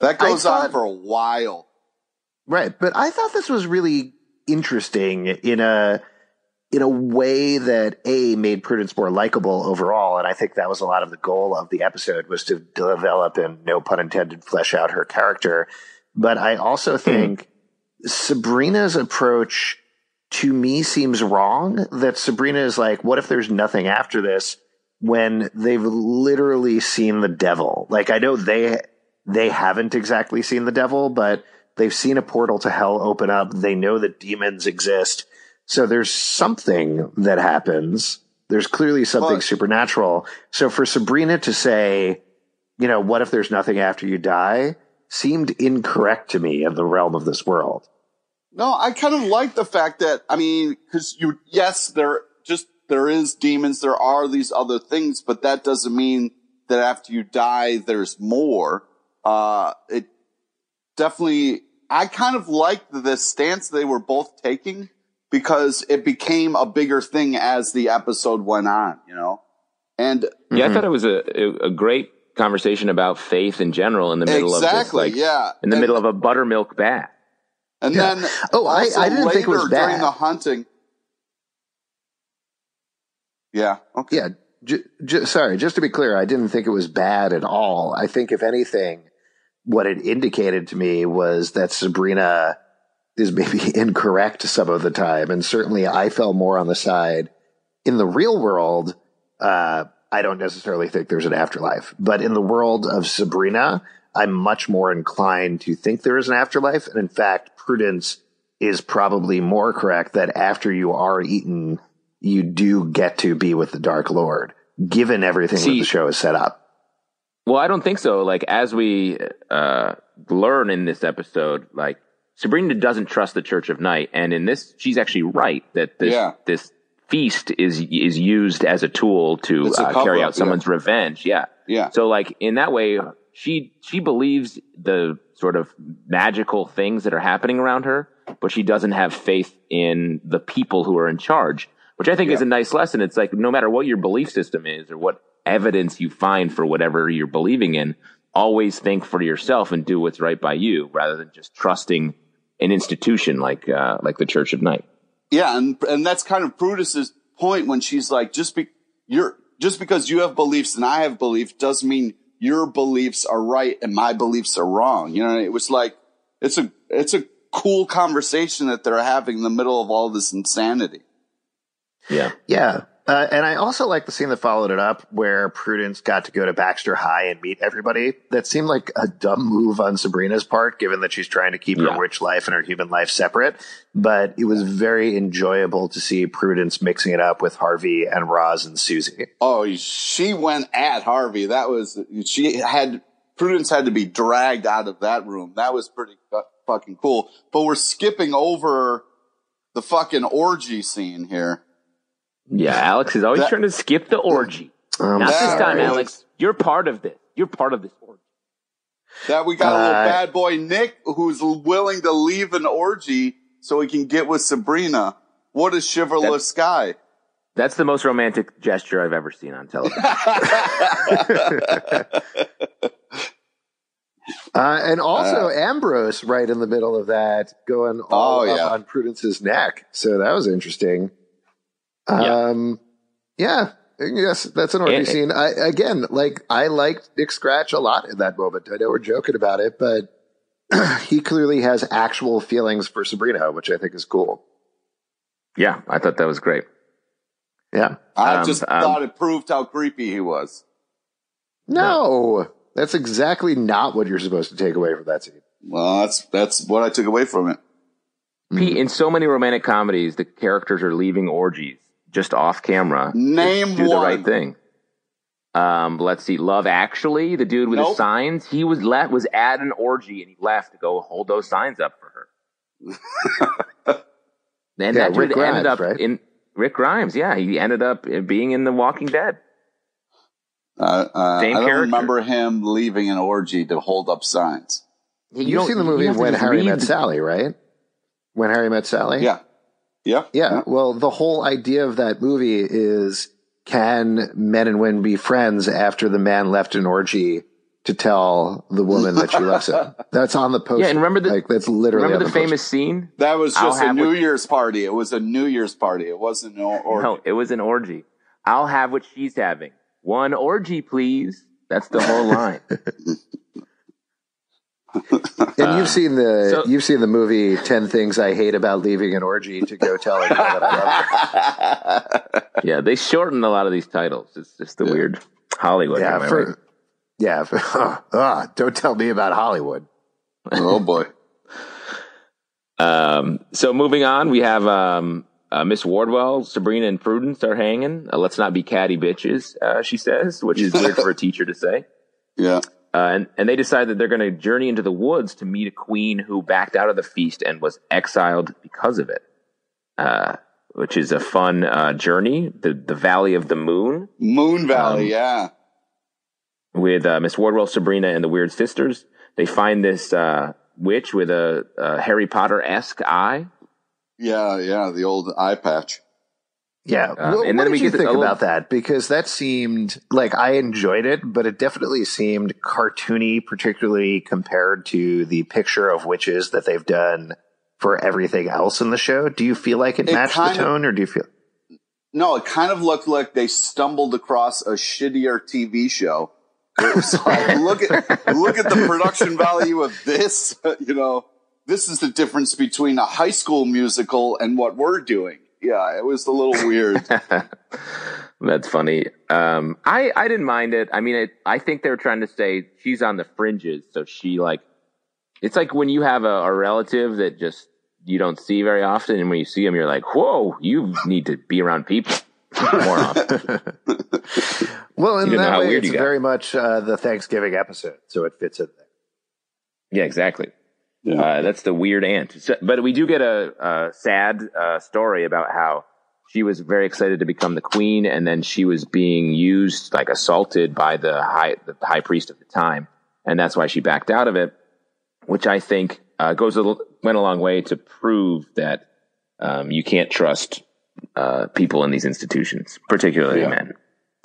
that goes I on for a while. Right, but I thought this was really interesting in a in a way that a made Prudence more likable overall, and I think that was a lot of the goal of the episode was to develop and no pun intended flesh out her character. but I also hmm. think Sabrina's approach to me seems wrong. That Sabrina is like, what if there's nothing after this? When they've literally seen the devil. Like I know they they haven't exactly seen the devil, but they've seen a portal to hell open up. They know that demons exist. So there's something that happens. There's clearly something supernatural. So for Sabrina to say, you know, what if there's nothing after you die seemed incorrect to me in the realm of this world. No, I kind of like the fact that I mean, because you yes, there just there is demons, there are these other things, but that doesn't mean that after you die, there's more. Uh, it definitely. I kind of liked the stance they were both taking because it became a bigger thing as the episode went on. You know, and Yeah, I thought mm-hmm. it was a, a great conversation about faith in general in the middle exactly, of this, like, yeah, in the And- middle of a buttermilk bath. And Yeah. then, Oh, I- I didn't think it was later during the hunting. Yeah. Okay. Yeah. J- j- sorry, just to be clear, I didn't think it was bad at all. I think, if anything, what it indicated to me was that Sabrina is maybe (laughs) incorrect some of the time. And certainly I fell more on the side in the real world. Uh, I don't necessarily think there's an afterlife, but in the world of Sabrina, I'm much more inclined to think there is an afterlife. And in fact, Prudence is probably more correct that after you are eaten, you do get to be with the Dark Lord, given everything that the show is set up. Well, I don't think so. Like as we uh, learn in this episode, like Sabrina doesn't trust the Church of Night, and in this, she's actually right that this Yeah. this feast is is used as a tool to a uh, carry out someone's revenge. Yeah. Yeah. So like in that way, she she believes the sort of magical things that are happening around her, but she doesn't have faith in the people who are in charge, which I think is a nice lesson. It's like no matter what your belief system is or what evidence you find for whatever you're believing in, always think for yourself and do what's right by you rather than just trusting an institution like uh, like the Church of Night. Yeah, and and that's kind of Prudence's point when she's like, just be you're just because you have beliefs and I have beliefs doesn't mean your beliefs are right and my beliefs are wrong. You know, it was like it's a it's a cool conversation that they're having in the middle of all this insanity. Yeah. Yeah. Uh, and I also like the scene that followed it up where Prudence got to go to Baxter High and meet everybody. That seemed like a dumb move on Sabrina's part, given that she's trying to keep Yeah. her rich life and her human life separate. But it was very enjoyable to see Prudence mixing it up with Harvey and Roz and Susie. Oh, she went at Harvey. That was she had Prudence had to be dragged out of that room. That was pretty fu- fucking cool. But we're skipping over the fucking orgy scene here. Yeah, Alex is always That- trying to skip the orgy. Um, Not this time, Alex. You're part of this. You're part of this orgy. That we got a little Uh, bad boy Nick who's willing to leave an orgy so he can get with Sabrina. What a chivalrous guy. That's the most romantic gesture I've ever seen on television. (laughs) (laughs) Uh, and also Ambrose right in the middle of that, going all Oh, up yeah. on Prudence's neck. So that was interesting. Yeah. Um, yeah. Yes, that's an orgy And- scene. I, again, like I liked Nick Scratch a lot in that moment. I know we're joking about it, but (clears throat) he clearly has actual feelings for Sabrina, which I think is cool. yeah, I thought that was great. Yeah. I Um, just um, thought it proved how creepy he was. No, that's exactly not what you're supposed to take away from that scene. Well, that's that's what I took away from it. Pete, in so many romantic comedies, the characters are leaving orgies just off camera. to Name do the right thing. Um, let's see. Love Actually, the dude with the signs, he was left was at an orgy and he left to go hold those signs up for her. (laughs) and Yeah, that Rick dude ended up right? in Rick Grimes. Yeah, he ended up being in The Walking Dead. Uh, uh, Same I don't character. remember him leaving an orgy to hold up signs. You've don't- seen the movie When Harry Met the- Sally, right? When Harry Met Sally? Yeah. Yeah. Yeah. Well, the whole idea of that movie is can men and women be friends after the man left an orgy to tell the woman that she (laughs) loves him? That's on the poster. Yeah, and remember the- like that's literally Remember the the, famous scene? That was I'll just a New Year's party. It was a New Year's party. It wasn't an orgy. No, it was an orgy. I'll have what she's having. One orgy, please. That's the whole (laughs) line. And you've seen the so- you've seen the movie Ten Things I Hate About Leaving an Orgy to go tell a girl that I love her. (laughs) Yeah, they shortened a lot of these titles. It's just the weird Hollywood. Yeah, for, yeah. For, (laughs) ah, don't tell me about Hollywood. oh boy. Um, so moving on, we have um, uh, Miss Wardwell, Sabrina, and Prudence are hanging. Uh, let's not be catty bitches, uh, she says, which is weird for a teacher to say. (laughs) Yeah. Uh, and, and they decide that they're going to journey into the woods to meet a queen who backed out of the feast and was exiled because of it, uh, which is a fun uh, journey. The the Valley of the Moon Moon Valley. yeah. with uh, Miss Wardwell, Sabrina, and the Weird Sisters. They find this uh, witch with a, a Harry Potter esque eye. Yeah. Yeah. The old eye patch. Yeah. Uh, what and what then we did you get think about that? Because that seemed like I enjoyed it, but it definitely seemed cartoony, particularly compared to the picture of witches that they've done for everything else in the show. Do you feel like it, It matched the of- tone, or do you feel? No, it kind of looked like they stumbled across a shittier TV show. It was like, (laughs) look at look at the production value of this. (laughs) You know, this is the difference between a high school musical and what we're doing. Yeah, it was a little weird. (laughs) That's funny. Um, I, I didn't mind it. I mean, it, I think they were trying to say she's on the fringes. So she like, it's like when you have a, a relative that just you don't see very often. And when you see them, you're like, whoa, you need to be around people (laughs) more often. (laughs) Well, in You didn't know that way, it's very much uh, the Thanksgiving episode, so it fits in there. yeah, exactly. Yeah. Uh, that's the weird aunt. So- But we do get a, a sad uh, story about how she was very excited to become the queen, and then she was being used, like assaulted by the high the high priest of the time, and that's why she backed out of it. Which I think uh, goes a, went a long way to prove that um, you can't trust uh, people in these institutions, particularly Yeah. men.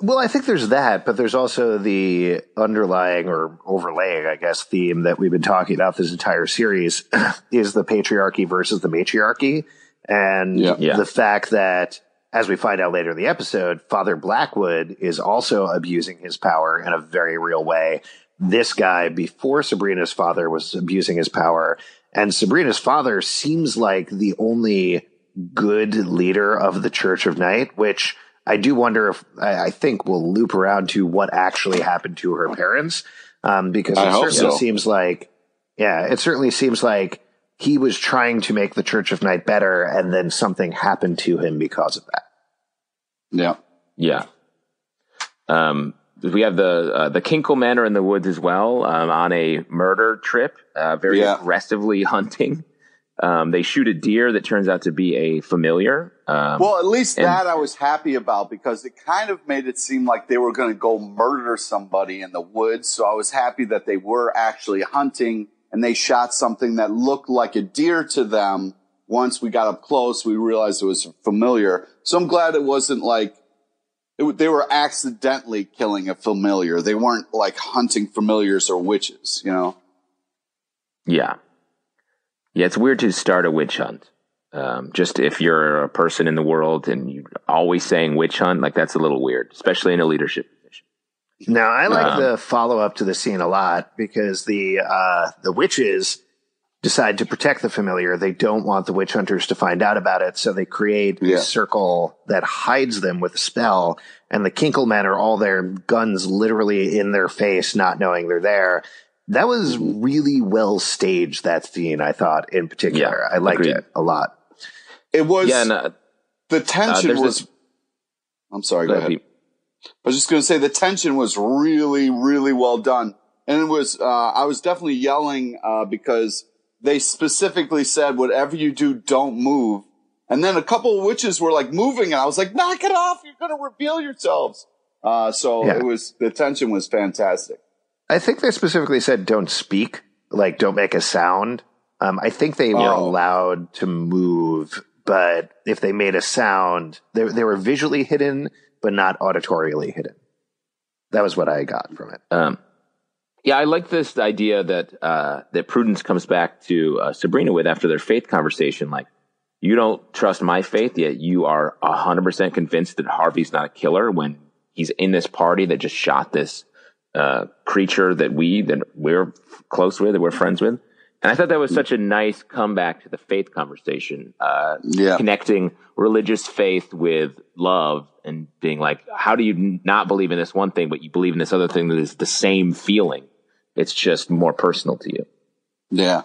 Well, I think there's that, but there's also the underlying or overlaying, I guess, theme that we've been talking about this entire series (clears throat) is the patriarchy versus the matriarchy. And Yeah. Yeah. the fact that, as we find out later in the episode, Father Blackwood is also abusing his power in a very real way. This guy, before Sabrina's father, was abusing his power. And Sabrina's father seems like the only good leader of the Church of Night, which I do wonder if I, I think will loop around to what actually happened to her parents, um, because I it certainly so. seems like, yeah, it certainly seems like he was trying to make the Church of Night better, and then something happened to him because of that. yeah. Yeah. Um, we have the uh, the Kinkle men are in the woods as well um, on a murder trip, uh, very Yeah. aggressively (laughs) hunting. Um, they shoot a deer that turns out to be a familiar. Um, Well, at least and- that I was happy about because it kind of made it seem like they were going to go murder somebody in the woods. So I was happy that they were actually hunting and they shot something that looked like a deer to them. Once we got up close, we realized it was familiar. So I'm glad it wasn't like it, they were accidentally killing a familiar. They weren't like hunting familiars or witches, you know? yeah, yeah. It's weird to start a witch hunt. Um, just if you're a person in the world and you're always saying witch hunt, like that's a little weird, especially in a leadership position. Now, I like Um, the follow up to the scene a lot because the uh, the witches decide to protect the familiar. They don't want the witch hunters to find out about it, so they create Yeah. a circle that hides them with a spell. And the Kinkle men are all their guns literally in their face, not knowing they're there. That was really well staged. That scene, I thought, in particular, Yeah, I liked agreed. it a lot. It was, Yeah, uh, the tension there's was, this- I'm sorry, go ahead. Pete. I was just going to say the tension was really, really well done. And it was, uh, I was definitely yelling, uh, because they specifically said, whatever you do, don't move. And then a couple of witches were like moving and I was like, knock it off. You're going to reveal yourselves. Uh, so Yeah. it was, the tension was fantastic. I think they specifically said don't speak, like don't make a sound. Um, I think they were Oh. allowed to move, but if they made a sound, they, they were visually hidden, but not auditorially hidden. That was what I got from it. Um, yeah, I like this idea that uh, that Prudence comes back to uh, Sabrina with after their faith conversation. Like, you don't trust my faith, yet you are hundred percent convinced that Harvey's not a killer when he's in this party that just shot this uh, creature that we that we're close with, that we're friends with. And I thought that was such a nice comeback to the faith conversation, uh, Yeah. connecting religious faith with love and being like, how do you not believe in this one thing, but you believe in this other thing that is the same feeling? It's just more personal to you. Yeah.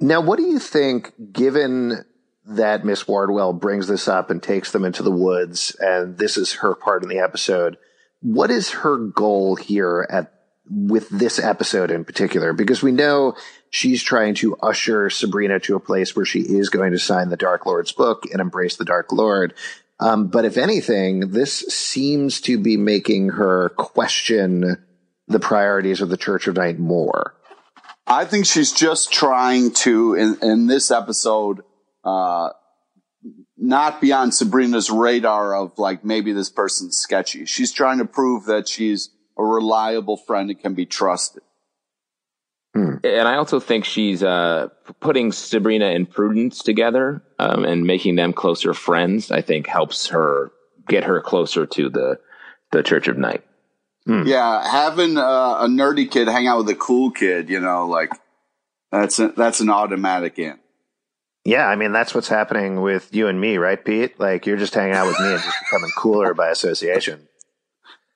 Now, what do you think, given that Miss Wardwell brings this up and takes them into the woods, and this is her part in the episode? What is her goal here at with this episode in particular? Because we know she's trying to usher Sabrina to a place where she is going to sign the Dark Lord's book and embrace the Dark Lord. Um, but if anything, this seems to be making her question the priorities of the Church of Night more. I think she's just trying to, in, in this episode, uh, not be on Sabrina's radar of like maybe this person's sketchy. She's trying to prove that she's a reliable friend and can be trusted. And I also think she's uh, putting Sabrina and Prudence together um, and making them closer friends. I think helps her get her closer to the the Church of Night. Yeah, having uh, a nerdy kid hang out with a cool kid, you know, like that's a, that's an automatic in. Yeah, I mean that's what's happening with you and me, right, Pete? Like you're just hanging out with me and just becoming cooler by association.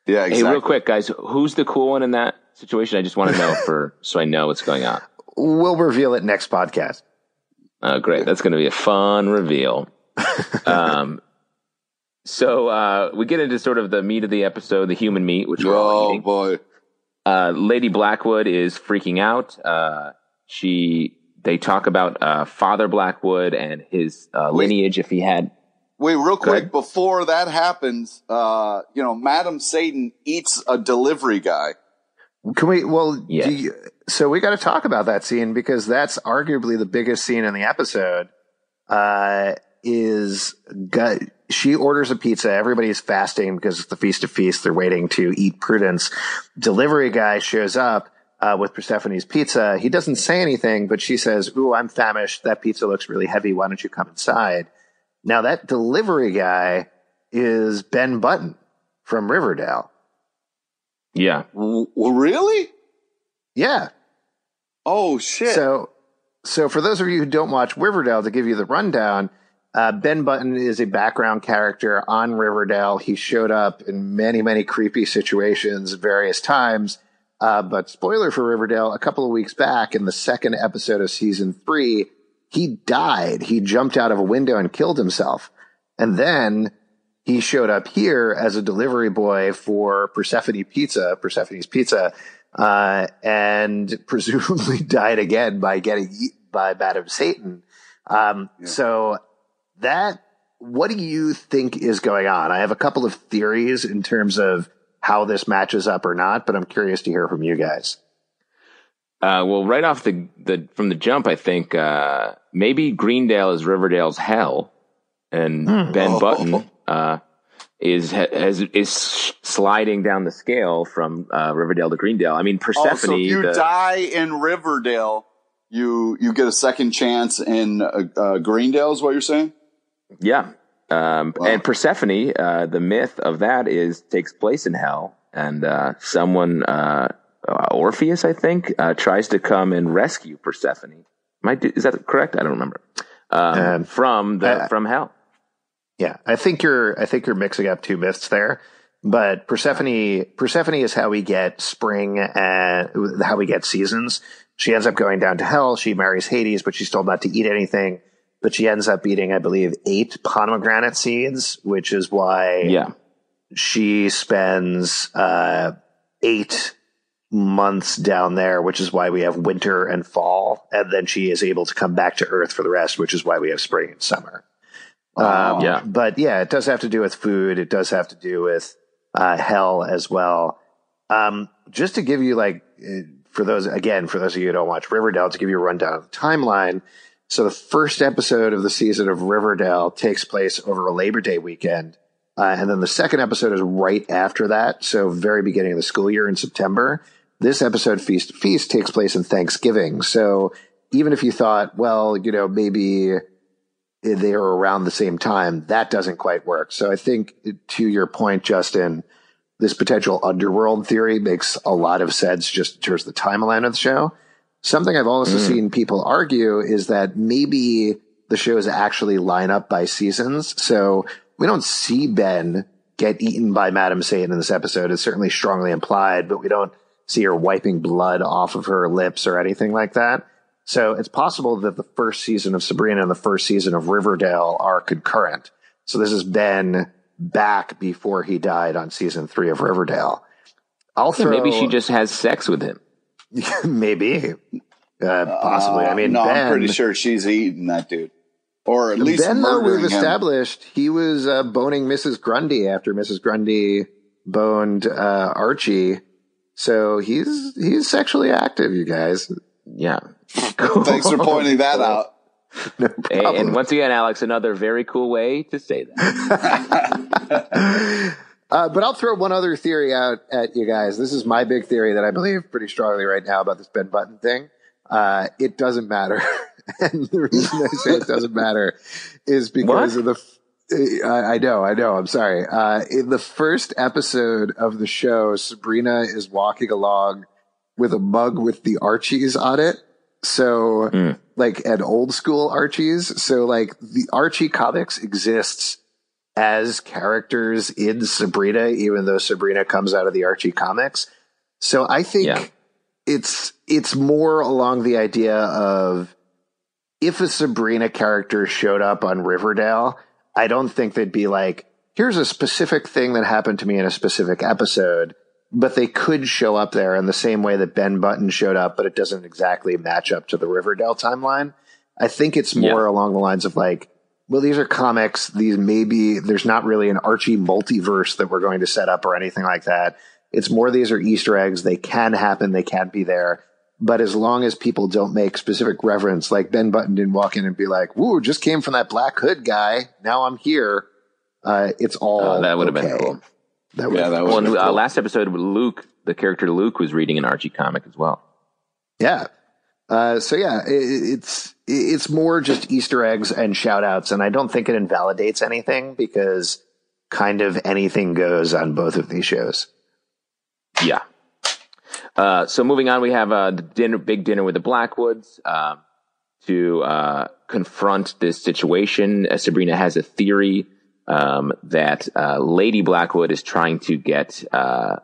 Yeah, exactly. Hey, real quick, guys, who's the cool one in that situation? I just want to know for (laughs) so I know what's going on. We'll reveal it next podcast. Oh, great, that's going to be a fun reveal. (laughs) um, so uh, we get into sort of the meat of the episode, the human meat, which we're all Oh eating. boy. uh, Lady Blackwood is freaking out. Uh, she they talk about uh, Father Blackwood and his uh, lineage. If he had, Wait, real quick, ahead. before that happens, uh, you know, Madam Satan eats a delivery guy. Can we? Well, Yeah. do you- so we got to talk about that scene because that's arguably the biggest scene in the episode. Uh, is gu- she orders a pizza? Everybody's fasting because it's the feast of feasts. They're waiting to eat Prudence. Delivery guy shows up. Uh, with Persephone's pizza, he doesn't say anything, but she says, "Ooh, I'm famished. That pizza looks really heavy. Why don't you come inside?" Now that delivery guy is Ben Button from Riverdale. yeah, W- really? Yeah, Oh shit! So, so for those of you who don't watch Riverdale, to give you the rundown, uh, Ben Button is a background character on Riverdale. He showed up in many, many creepy situations various times. Uh, but spoiler for Riverdale, a couple of weeks back in the second episode of season three, he died. He jumped out of a window and killed himself. And then he showed up here as a delivery boy for Persephone Pizza, Persephone's Pizza, uh, and (laughs) presumably died again by getting eaten by Madam Satan. Um, so that, what do you think is going on? I have a couple of theories in terms of how this matches up or not, but I'm curious to hear from you guys. Uh, well, right off the, the from the jump, I think uh, maybe Greendale is Riverdale's hell, and Ben Oh. Button uh, is has, is sliding down the scale from uh, Riverdale to Greendale. I mean, Persephone. also, if you the- die in Riverdale, you you get a second chance in uh, uh, Greendale. Is what you're saying? Yeah. Um, Wow. And Persephone, uh, the myth of that is takes place in hell, and uh, someone, uh, Orpheus, I think, uh, tries to come and rescue Persephone. Do, is that correct? I don't remember. Um, Um, from the I- from hell. Yeah, I think you're. I think you're mixing up two myths there. But Persephone, Persephone is how we get spring and how we get seasons. She ends up going down to hell. She marries Hades, but she's told not to eat anything. But she ends up eating, I believe, eight pomegranate seeds, which is why Yeah. she spends uh, eight months down there, which is why we have winter and fall, and then she is able to come back to Earth for the rest, which is why we have spring and summer. Um, Yeah. but yeah, it does have to do with food. It does have to do with uh, hell as well. Um, just to give you like, uh, for those again, for those of you who don't watch Riverdale, to give you a rundown of the timeline. So the first episode of the season of Riverdale takes place over a Labor Day weekend. Uh, and then the second episode is right after that. So very beginning of the school year in September. This episode, Feast Feast, takes place in Thanksgiving. So even if you thought, well, you know, maybe they are around the same time, that doesn't quite work. So I think to your point, Justin, this potential underworld theory makes a lot of sense just in terms of the timeline of the show. Something I've also mm. seen people argue is that maybe the shows actually line up by seasons. So we don't see Ben get eaten by Madam Satan in this episode. It's certainly strongly implied, but we don't see her wiping blood off of her lips or anything like that. So it's possible that the first season of Sabrina and the first season of Riverdale are concurrent. So this has been back before he died on season three of Riverdale. I'll throw, maybe she just has sex with him. (laughs) maybe, uh, possibly. Uh, I mean, no, ben, I'm pretty sure she's eating that dude, or at least Ben. Though we've him. established he was uh, boning Mrs. Grundy after Mrs. Grundy boned uh, Archie, so he's he's sexually active. You guys, yeah. (laughs) Thanks for pointing that (laughs) out. No and once again, Alex, another very cool way to say that. (laughs) uh, but I'll throw one other theory out at you guys. This is my big theory that I believe pretty strongly right now about this Ben Button thing. Uh, it doesn't matter. and the reason I say it doesn't matter is because what? of the. I, I know, I know. I'm sorry. Uh, in the first episode of the show, Sabrina is walking along with a mug with the Archies on it. So mm. like an old school Archies. So like the Archie comics exists as characters in Sabrina, even though Sabrina comes out of the Archie comics. So I think yeah. it's it's more along the idea of if a Sabrina character showed up on Riverdale, I don't think they'd be like, here's a specific thing that happened to me in a specific episode but they could show up there in the same way that Ben Button showed up, but it doesn't exactly match up to the Riverdale timeline. I think it's more yeah. along the lines of like, well, these are comics. These maybe there's not really an Archie multiverse that we're going to set up or anything like that. It's more these are Easter eggs. They can happen. They can be there. But as long as people don't make specific reference, like Ben Button didn't walk in and be like, "Woo, just came from that Black Hood guy. Now I'm here." Uh, it's all oh, that would okay. have been cool. That yeah, that was well, uh, last episode with Luke, the character Luke, was reading an Archie comic as well. Yeah. Uh, so yeah, it, it's it's more just Easter eggs and shout outs, and I don't think it invalidates anything because kind of anything goes on both of these shows. Yeah. Uh, so moving on, we have uh, the dinner, big dinner with the Blackwoods uh, to uh, confront this situation. Uh, Sabrina has a theory um, that uh, Lady Blackwood is trying to get uh,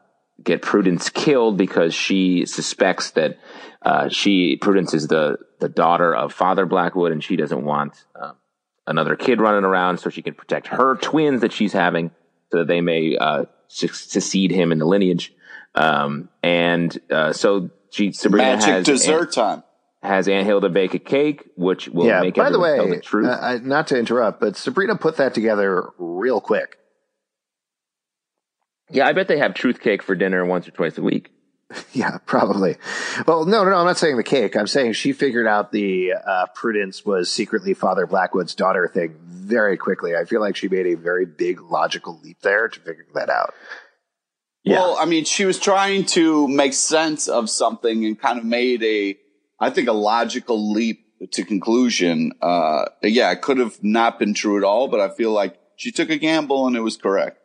get Prudence killed because she suspects that uh, she Prudence is the the daughter of Father Blackwood, and she doesn't want uh, another kid running around, so she can protect her twins that she's having, so that they may uh, succeed him in the lineage. Um, and uh, so she Sabrina magic has dessert time has Aunt Hilda bake a cake, which will yeah, make by the way, tell the truth. Uh, not to interrupt, but Sabrina put that together real quick. Yeah, I bet they have truth cake for dinner once or twice a week. (laughs) yeah, probably. Well, no, no, no. I'm not saying the cake. I'm saying she figured out the uh, Prudence was secretly Father Blackwood's daughter thing very quickly. I feel like she made a very big logical leap there to figure that out. Yeah. Well, I mean, she was trying to make sense of something and kind of made a I think a logical leap to conclusion. Uh, yeah, it could have not been true at all, but I feel like she took a gamble and it was correct.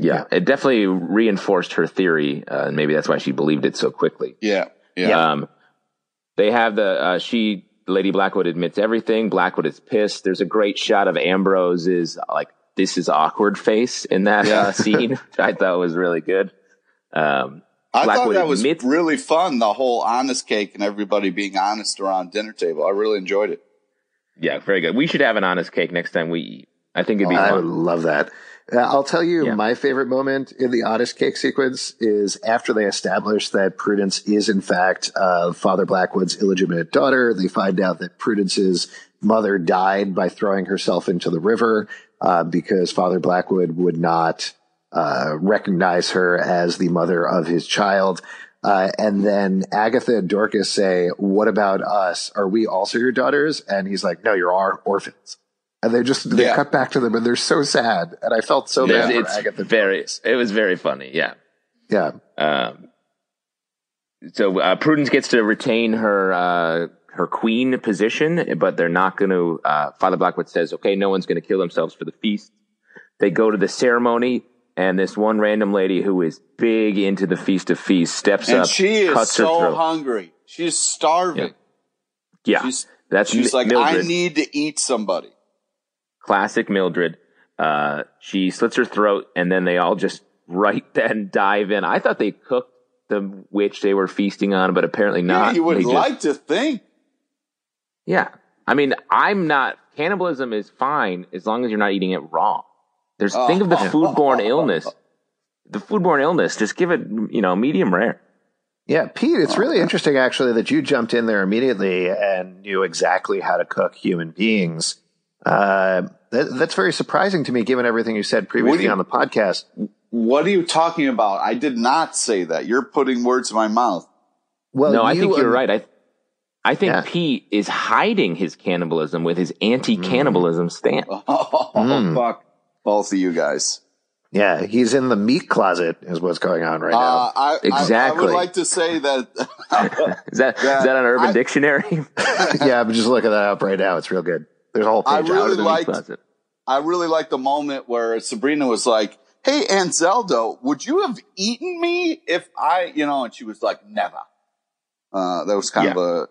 Yeah, it definitely reinforced her theory, uh, and maybe that's why she believed it so quickly. Yeah, yeah. Um, they have the uh, she Lady Blackwood admits everything. Blackwood is pissed. There's a great shot of Ambrose's like this is awkward face in that yeah. uh, scene, which (laughs) I thought was really good. Um, I thought that was really fun. The whole honest cake and everybody being honest around dinner table. I really enjoyed it. Yeah, very good. We should have an honest cake next time we eat. I think it'd be. Oh, I would love that. Uh, I'll tell you, yeah. my favorite moment in the honest cake sequence is after they establish that Prudence is in fact uh, Father Blackwood's illegitimate daughter. They find out that Prudence's mother died by throwing herself into the river uh, because Father Blackwood would not uh, recognize her as the mother of his child. Uh, and then Agatha and Dorcas say, What about us? Are we also your daughters? And he's like, No, you're our orphans. And they just they yeah. cut back to them and they're so sad. And I felt so bad it's, Agatha. Very, it was very funny. Yeah. Yeah. Um, so uh, Prudence gets to retain her uh, her queen position, but they're not going to. Uh, Father Blackwood says, "Okay, no one's going to kill themselves for the feast." They go to the ceremony and this one random lady who is big into the Feast of Feasts steps And up, she is so hungry. She's starving. Yeah, She's, that's she's Mi- like, Mildred. I need to eat somebody. classic Mildred. Uh, she slits her throat, and then they all just right (laughs) then dive in. I thought they cooked the witch they were feasting on, but apparently not. Yeah, you would They just- like to think. Yeah, I mean, I'm not. Cannibalism is fine as long as you're not eating it raw. There's think of the foodborne illness. The foodborne illness. Just give it, you know, medium rare. Yeah, Pete, it's really interesting actually that you jumped in there immediately and knew exactly how to cook human beings. Uh, that, that's very surprising to me, given everything you said previously you- on the podcast. What are you talking about? I did not say that. You're putting words in my mouth. Well, no, I think you're and- right. I, I think Yeah. Pete is hiding his cannibalism with his anti-cannibalism stance. (laughs) Oh, Mm. fuck. Both of you guys. Yeah, he's in the meat closet, is what's going on right Uh, now. I, I, I, would like to say that (laughs) (laughs) Is that is that on Urban I- Dictionary? yeah, I'm just looking that up right now. It's real good. There's a whole I page really out Out of of the it. meat closet. I really like the moment where Sabrina was like, Hey, Aunt Zelda, would you have eaten me if I, you know, and she was like, never. Uh, that was kind of a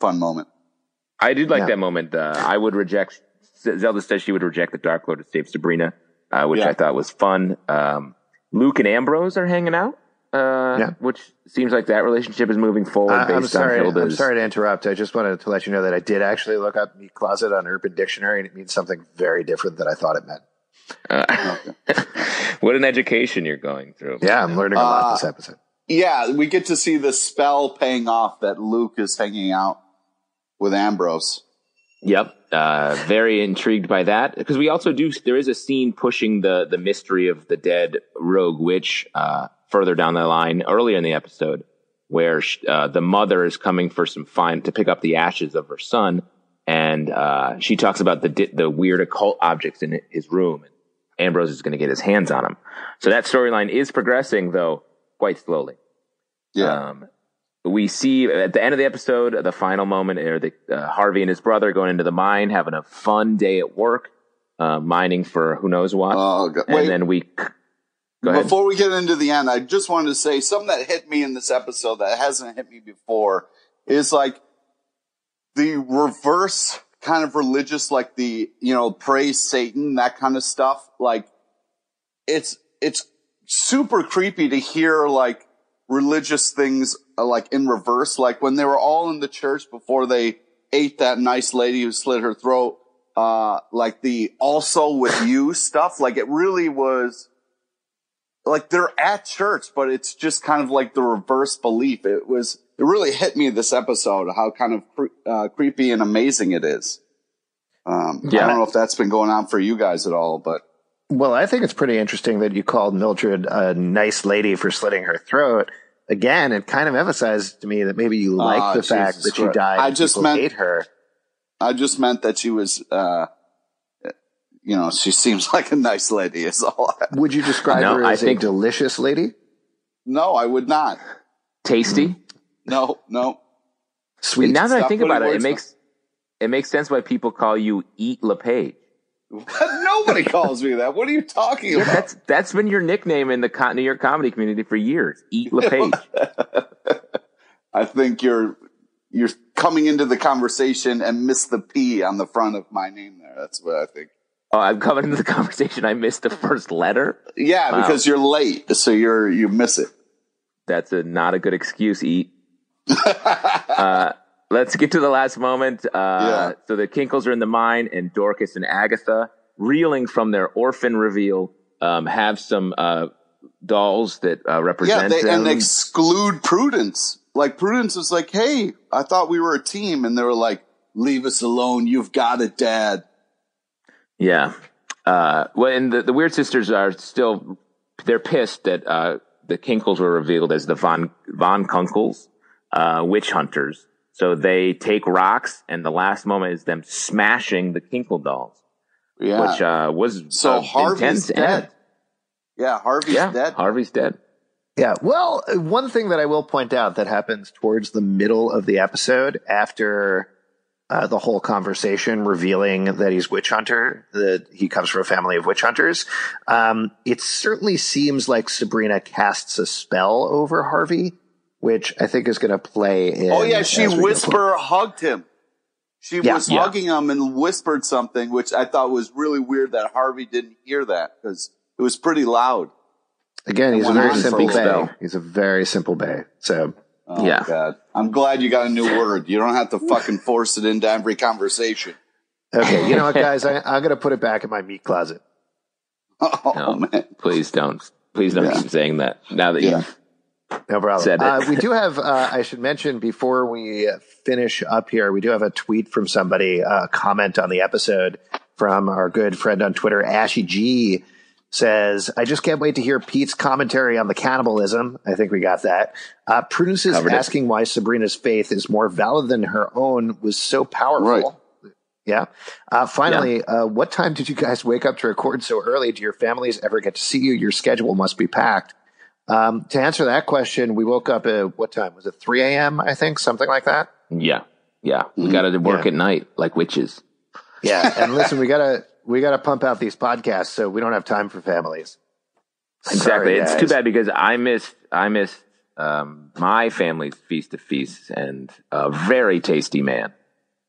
fun moment. I did like Yeah. that moment. Uh, I would reject. Zelda says she would reject the Dark Lord to save Sabrina, uh, which Yeah. I thought was fun. Um, Luke and Ambrose are hanging out, uh, Yeah. which seems like that relationship is moving forward I- based I'm sorry. on I'm sorry to interrupt. I just wanted to let you know that I did actually look up meat closet on Urban Dictionary, and it means something very different than I thought it meant. Uh, (laughs) what an education you're going through. Yeah, I'm learning a lot Uh, this episode. Yeah, we get to see the spell paying off that Luke is hanging out with Ambrose. Yep. Uh, very intrigued by that because we also do. There is a scene pushing the the mystery of the dead rogue witch uh, further down the line earlier in the episode, where sh- uh, the mother is coming for some fine to pick up the ashes of her son, and uh, she talks about the di- the weird occult objects in his room. and Ambrose is going to get his hands on them. So that storyline is progressing, though quite slowly. Yeah. Um, we see at the end of the episode, the final moment, or the uh, Harvey and his brother going into the mine, having a fun day at work, uh, mining for who knows what. Oh, God. and Wait. then we go ahead. Before we get into the end, I just wanted to say something that hit me in this episode that hasn't hit me before is like the reverse kind of religious, like the, you know, praise Satan, that kind of stuff. Like it's, it's super creepy to hear like religious things like in reverse. Like when they were all in the church before they ate that nice lady who slit her throat, uh, like the also with you stuff. Like it really was, like they're at church, but it's just kind of like the reverse belief. It was, it really hit me this episode, how kind of cre- uh, creepy and amazing it is. Um, Yeah. I don't know if that's been going on for you guys at all, but Well, I think it's pretty interesting that you called Mildred a nice lady for slitting her throat. Again, it kind of emphasized to me that maybe you like Ah, the fact Jesus that she Christ. died. I just meant- hate her. I just meant that she was, uh, you know, she seems (laughs) like a nice lady is all. (laughs) Would you describe No, her I as think- a delicious lady? no, I would not. Tasty. No, no. Sweet. now that I think about it, it words makes it makes sense why people call you Eat LePage. Nobody calls me that. What are you talking Yeah, about? that's that's been your nickname in the New York comedy community for years. Eat LePage. (laughs) I think you're you're coming into the conversation and miss the P on the front of my name there. That's what I think. oh, I'm coming into the conversation. I missed the first letter. Yeah, Wow. because you're late, so you're you miss it. That's a not a good excuse. Eat. (laughs) uh, let's get to the last moment. Uh, Yeah. So the Kinkles are in the mine, and Dorcas and Agatha, reeling from their orphan reveal, um, have some uh, dolls that uh, Yeah, represent they, them. and they exclude Prudence. Like Prudence is like, "Hey, I thought we were a team," and they were like, "Leave us alone. You've got it, Dad." Yeah. Uh, well, and the, the Weird Sisters are still, they're pissed that, uh, the Kinkles were revealed as the Von, Von Kunkles, uh, witch hunters. So they take rocks and the last moment is them smashing the Kinkle dolls, Yeah. which, uh, was, so uh, Harvey's intense dead. end. Yeah, Harvey's Yeah. dead. Harvey's dead. Yeah. Well, uh, one thing that I will point out that happens towards the middle of the episode after uh, the whole conversation, revealing that he's witch hunter, that he comes from a family of witch hunters. Um, it certainly seems like Sabrina casts a spell over Harvey, which I think is going to play in. Oh yeah, she as we go whisper hugged him. She Yeah. was Yeah. hugging him and whispered something, which I thought was really weird that Harvey didn't hear that because it was pretty loud. Again, he's a very simple bay. spell. He's a very simple bay. So Oh Yeah. God. I'm glad you got a new word. You don't have to fucking (laughs) force it into every conversation. okay, you know what, (laughs) guys? I, I'm going to put it back in my meat closet. (laughs) Oh No, man. please don't. Please don't Yeah. keep saying that. Now that Yeah. You've No problem. Said it. Uh, we do have, uh, I should mention before we finish up here, we do have a tweet from somebody, uh, comment on the episode from our good friend on Twitter, Ashy G says, I just can't wait to hear Pete's commentary on the cannibalism. I think we got that. Uh, Prudence is Covered it. asking why Sabrina's faith is more valid than her own was so powerful. Right. Yeah. Uh, finally, Uh, what time did you guys wake up to record so early? Do your families ever get to see you? Your schedule must be packed. Um, to answer that question, we woke up at what time? Was it 3 a.m., I think? Something like that? yeah yeah we got to work Mm-hmm. Yeah. at night like witches. Yeah. (laughs) And listen, we gotta, we gotta pump out these podcasts so we don't have time for families. Exactly. Sorry, it's guys. too bad because I missed I missed um, my family's feast of feasts and a very tasty man.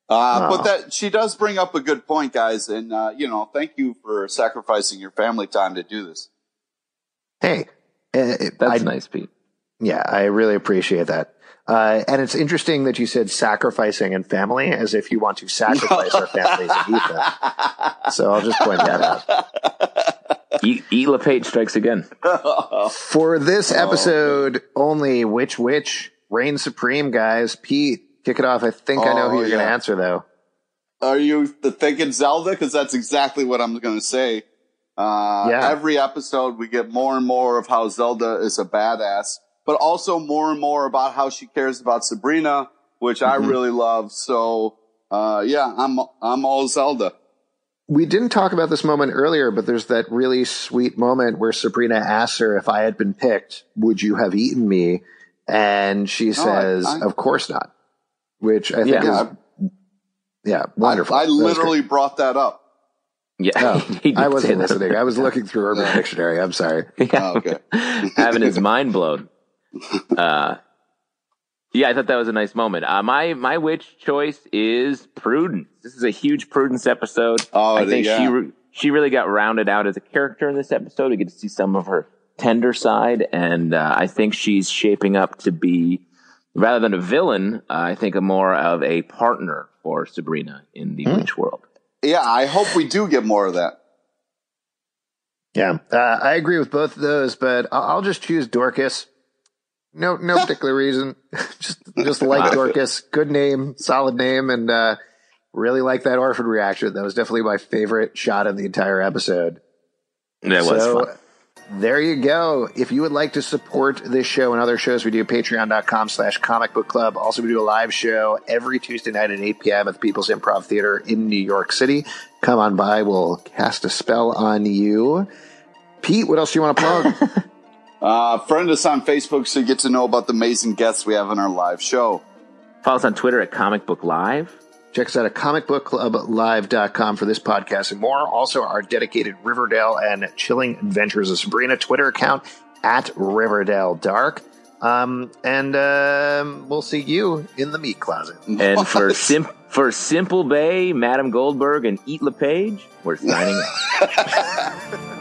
Uh, Oh. But that she does bring up a good point, guys, and uh, you know, thank you for sacrificing your family time to do this. Hey, uh, That's I, nice, Pete. Yeah, I really appreciate that. Uh, and it's interesting that you said sacrificing and family as if you want to sacrifice our families and eat them. (laughs) So I'll just point that out. E, e LePage strikes again. (laughs) For this episode only, which which reigns supreme, guys? Pete, kick it off. I think I know who Oh, you're going to answer, though. Are you thinking Zelda? Because that's exactly what I'm going to say. Uh, Yeah. Every episode, we get more and more of how Zelda is a badass, but also more and more about how she cares about Sabrina, which I really love. So, uh, yeah, I'm I'm all Zelda. We didn't talk about this moment earlier, but there's that really sweet moment where Sabrina asks her, If I had been picked, would you have eaten me? And she I- says, I- Of course not. Which I think Yeah. is, yeah, wonderful. I, I That was great. literally brought that up. Yeah, (laughs) he I wasn't listening. I was looking through Urban Dictionary. I'm sorry. (laughs) Yeah. Oh, okay. (laughs) having his mind blown. Uh, yeah, I thought that was a nice moment. Uh, my my witch choice is Prudence. This is a huge Prudence episode. Oh, I think yeah. she re- she really got rounded out as a character in this episode. We get to see some of her tender side, and uh, I think she's shaping up to be rather than a villain. Uh, I think a more of a partner for Sabrina in the witch world. Yeah, I hope we do get more of that. Yeah, uh, I agree with both of those, but I'll, I'll just choose Dorcas. No, no (laughs) particular reason. (laughs) just, just like (laughs) Dorcas. Good name, solid name, and uh, really like that orphan reaction. That was definitely my favorite shot in the entire episode. That was so, fun. There you go. If you would like to support this show and other shows we do, patreon.com slash comic book club. Also, we do a live show every Tuesday night at 8 p.m. at the People's Improv Theater in New York City. Come on by. We'll cast a spell on you. Pete, what else do you want to plug? (laughs) Uh, friend us on Facebook so you get to know about the amazing guests we have on our live show. Follow us on Twitter at Comic Book Live. Check us out at comicbookclublive.com for this podcast and more. Also, our dedicated Riverdale and Chilling Adventures of Sabrina Twitter account at Riverdale Dark. Um, and um, we'll see you in the meat closet. And (laughs) for sim- for Simple Bay, Madam Goldberg, and Eat LePage, we're signing (laughs) off. (laughs)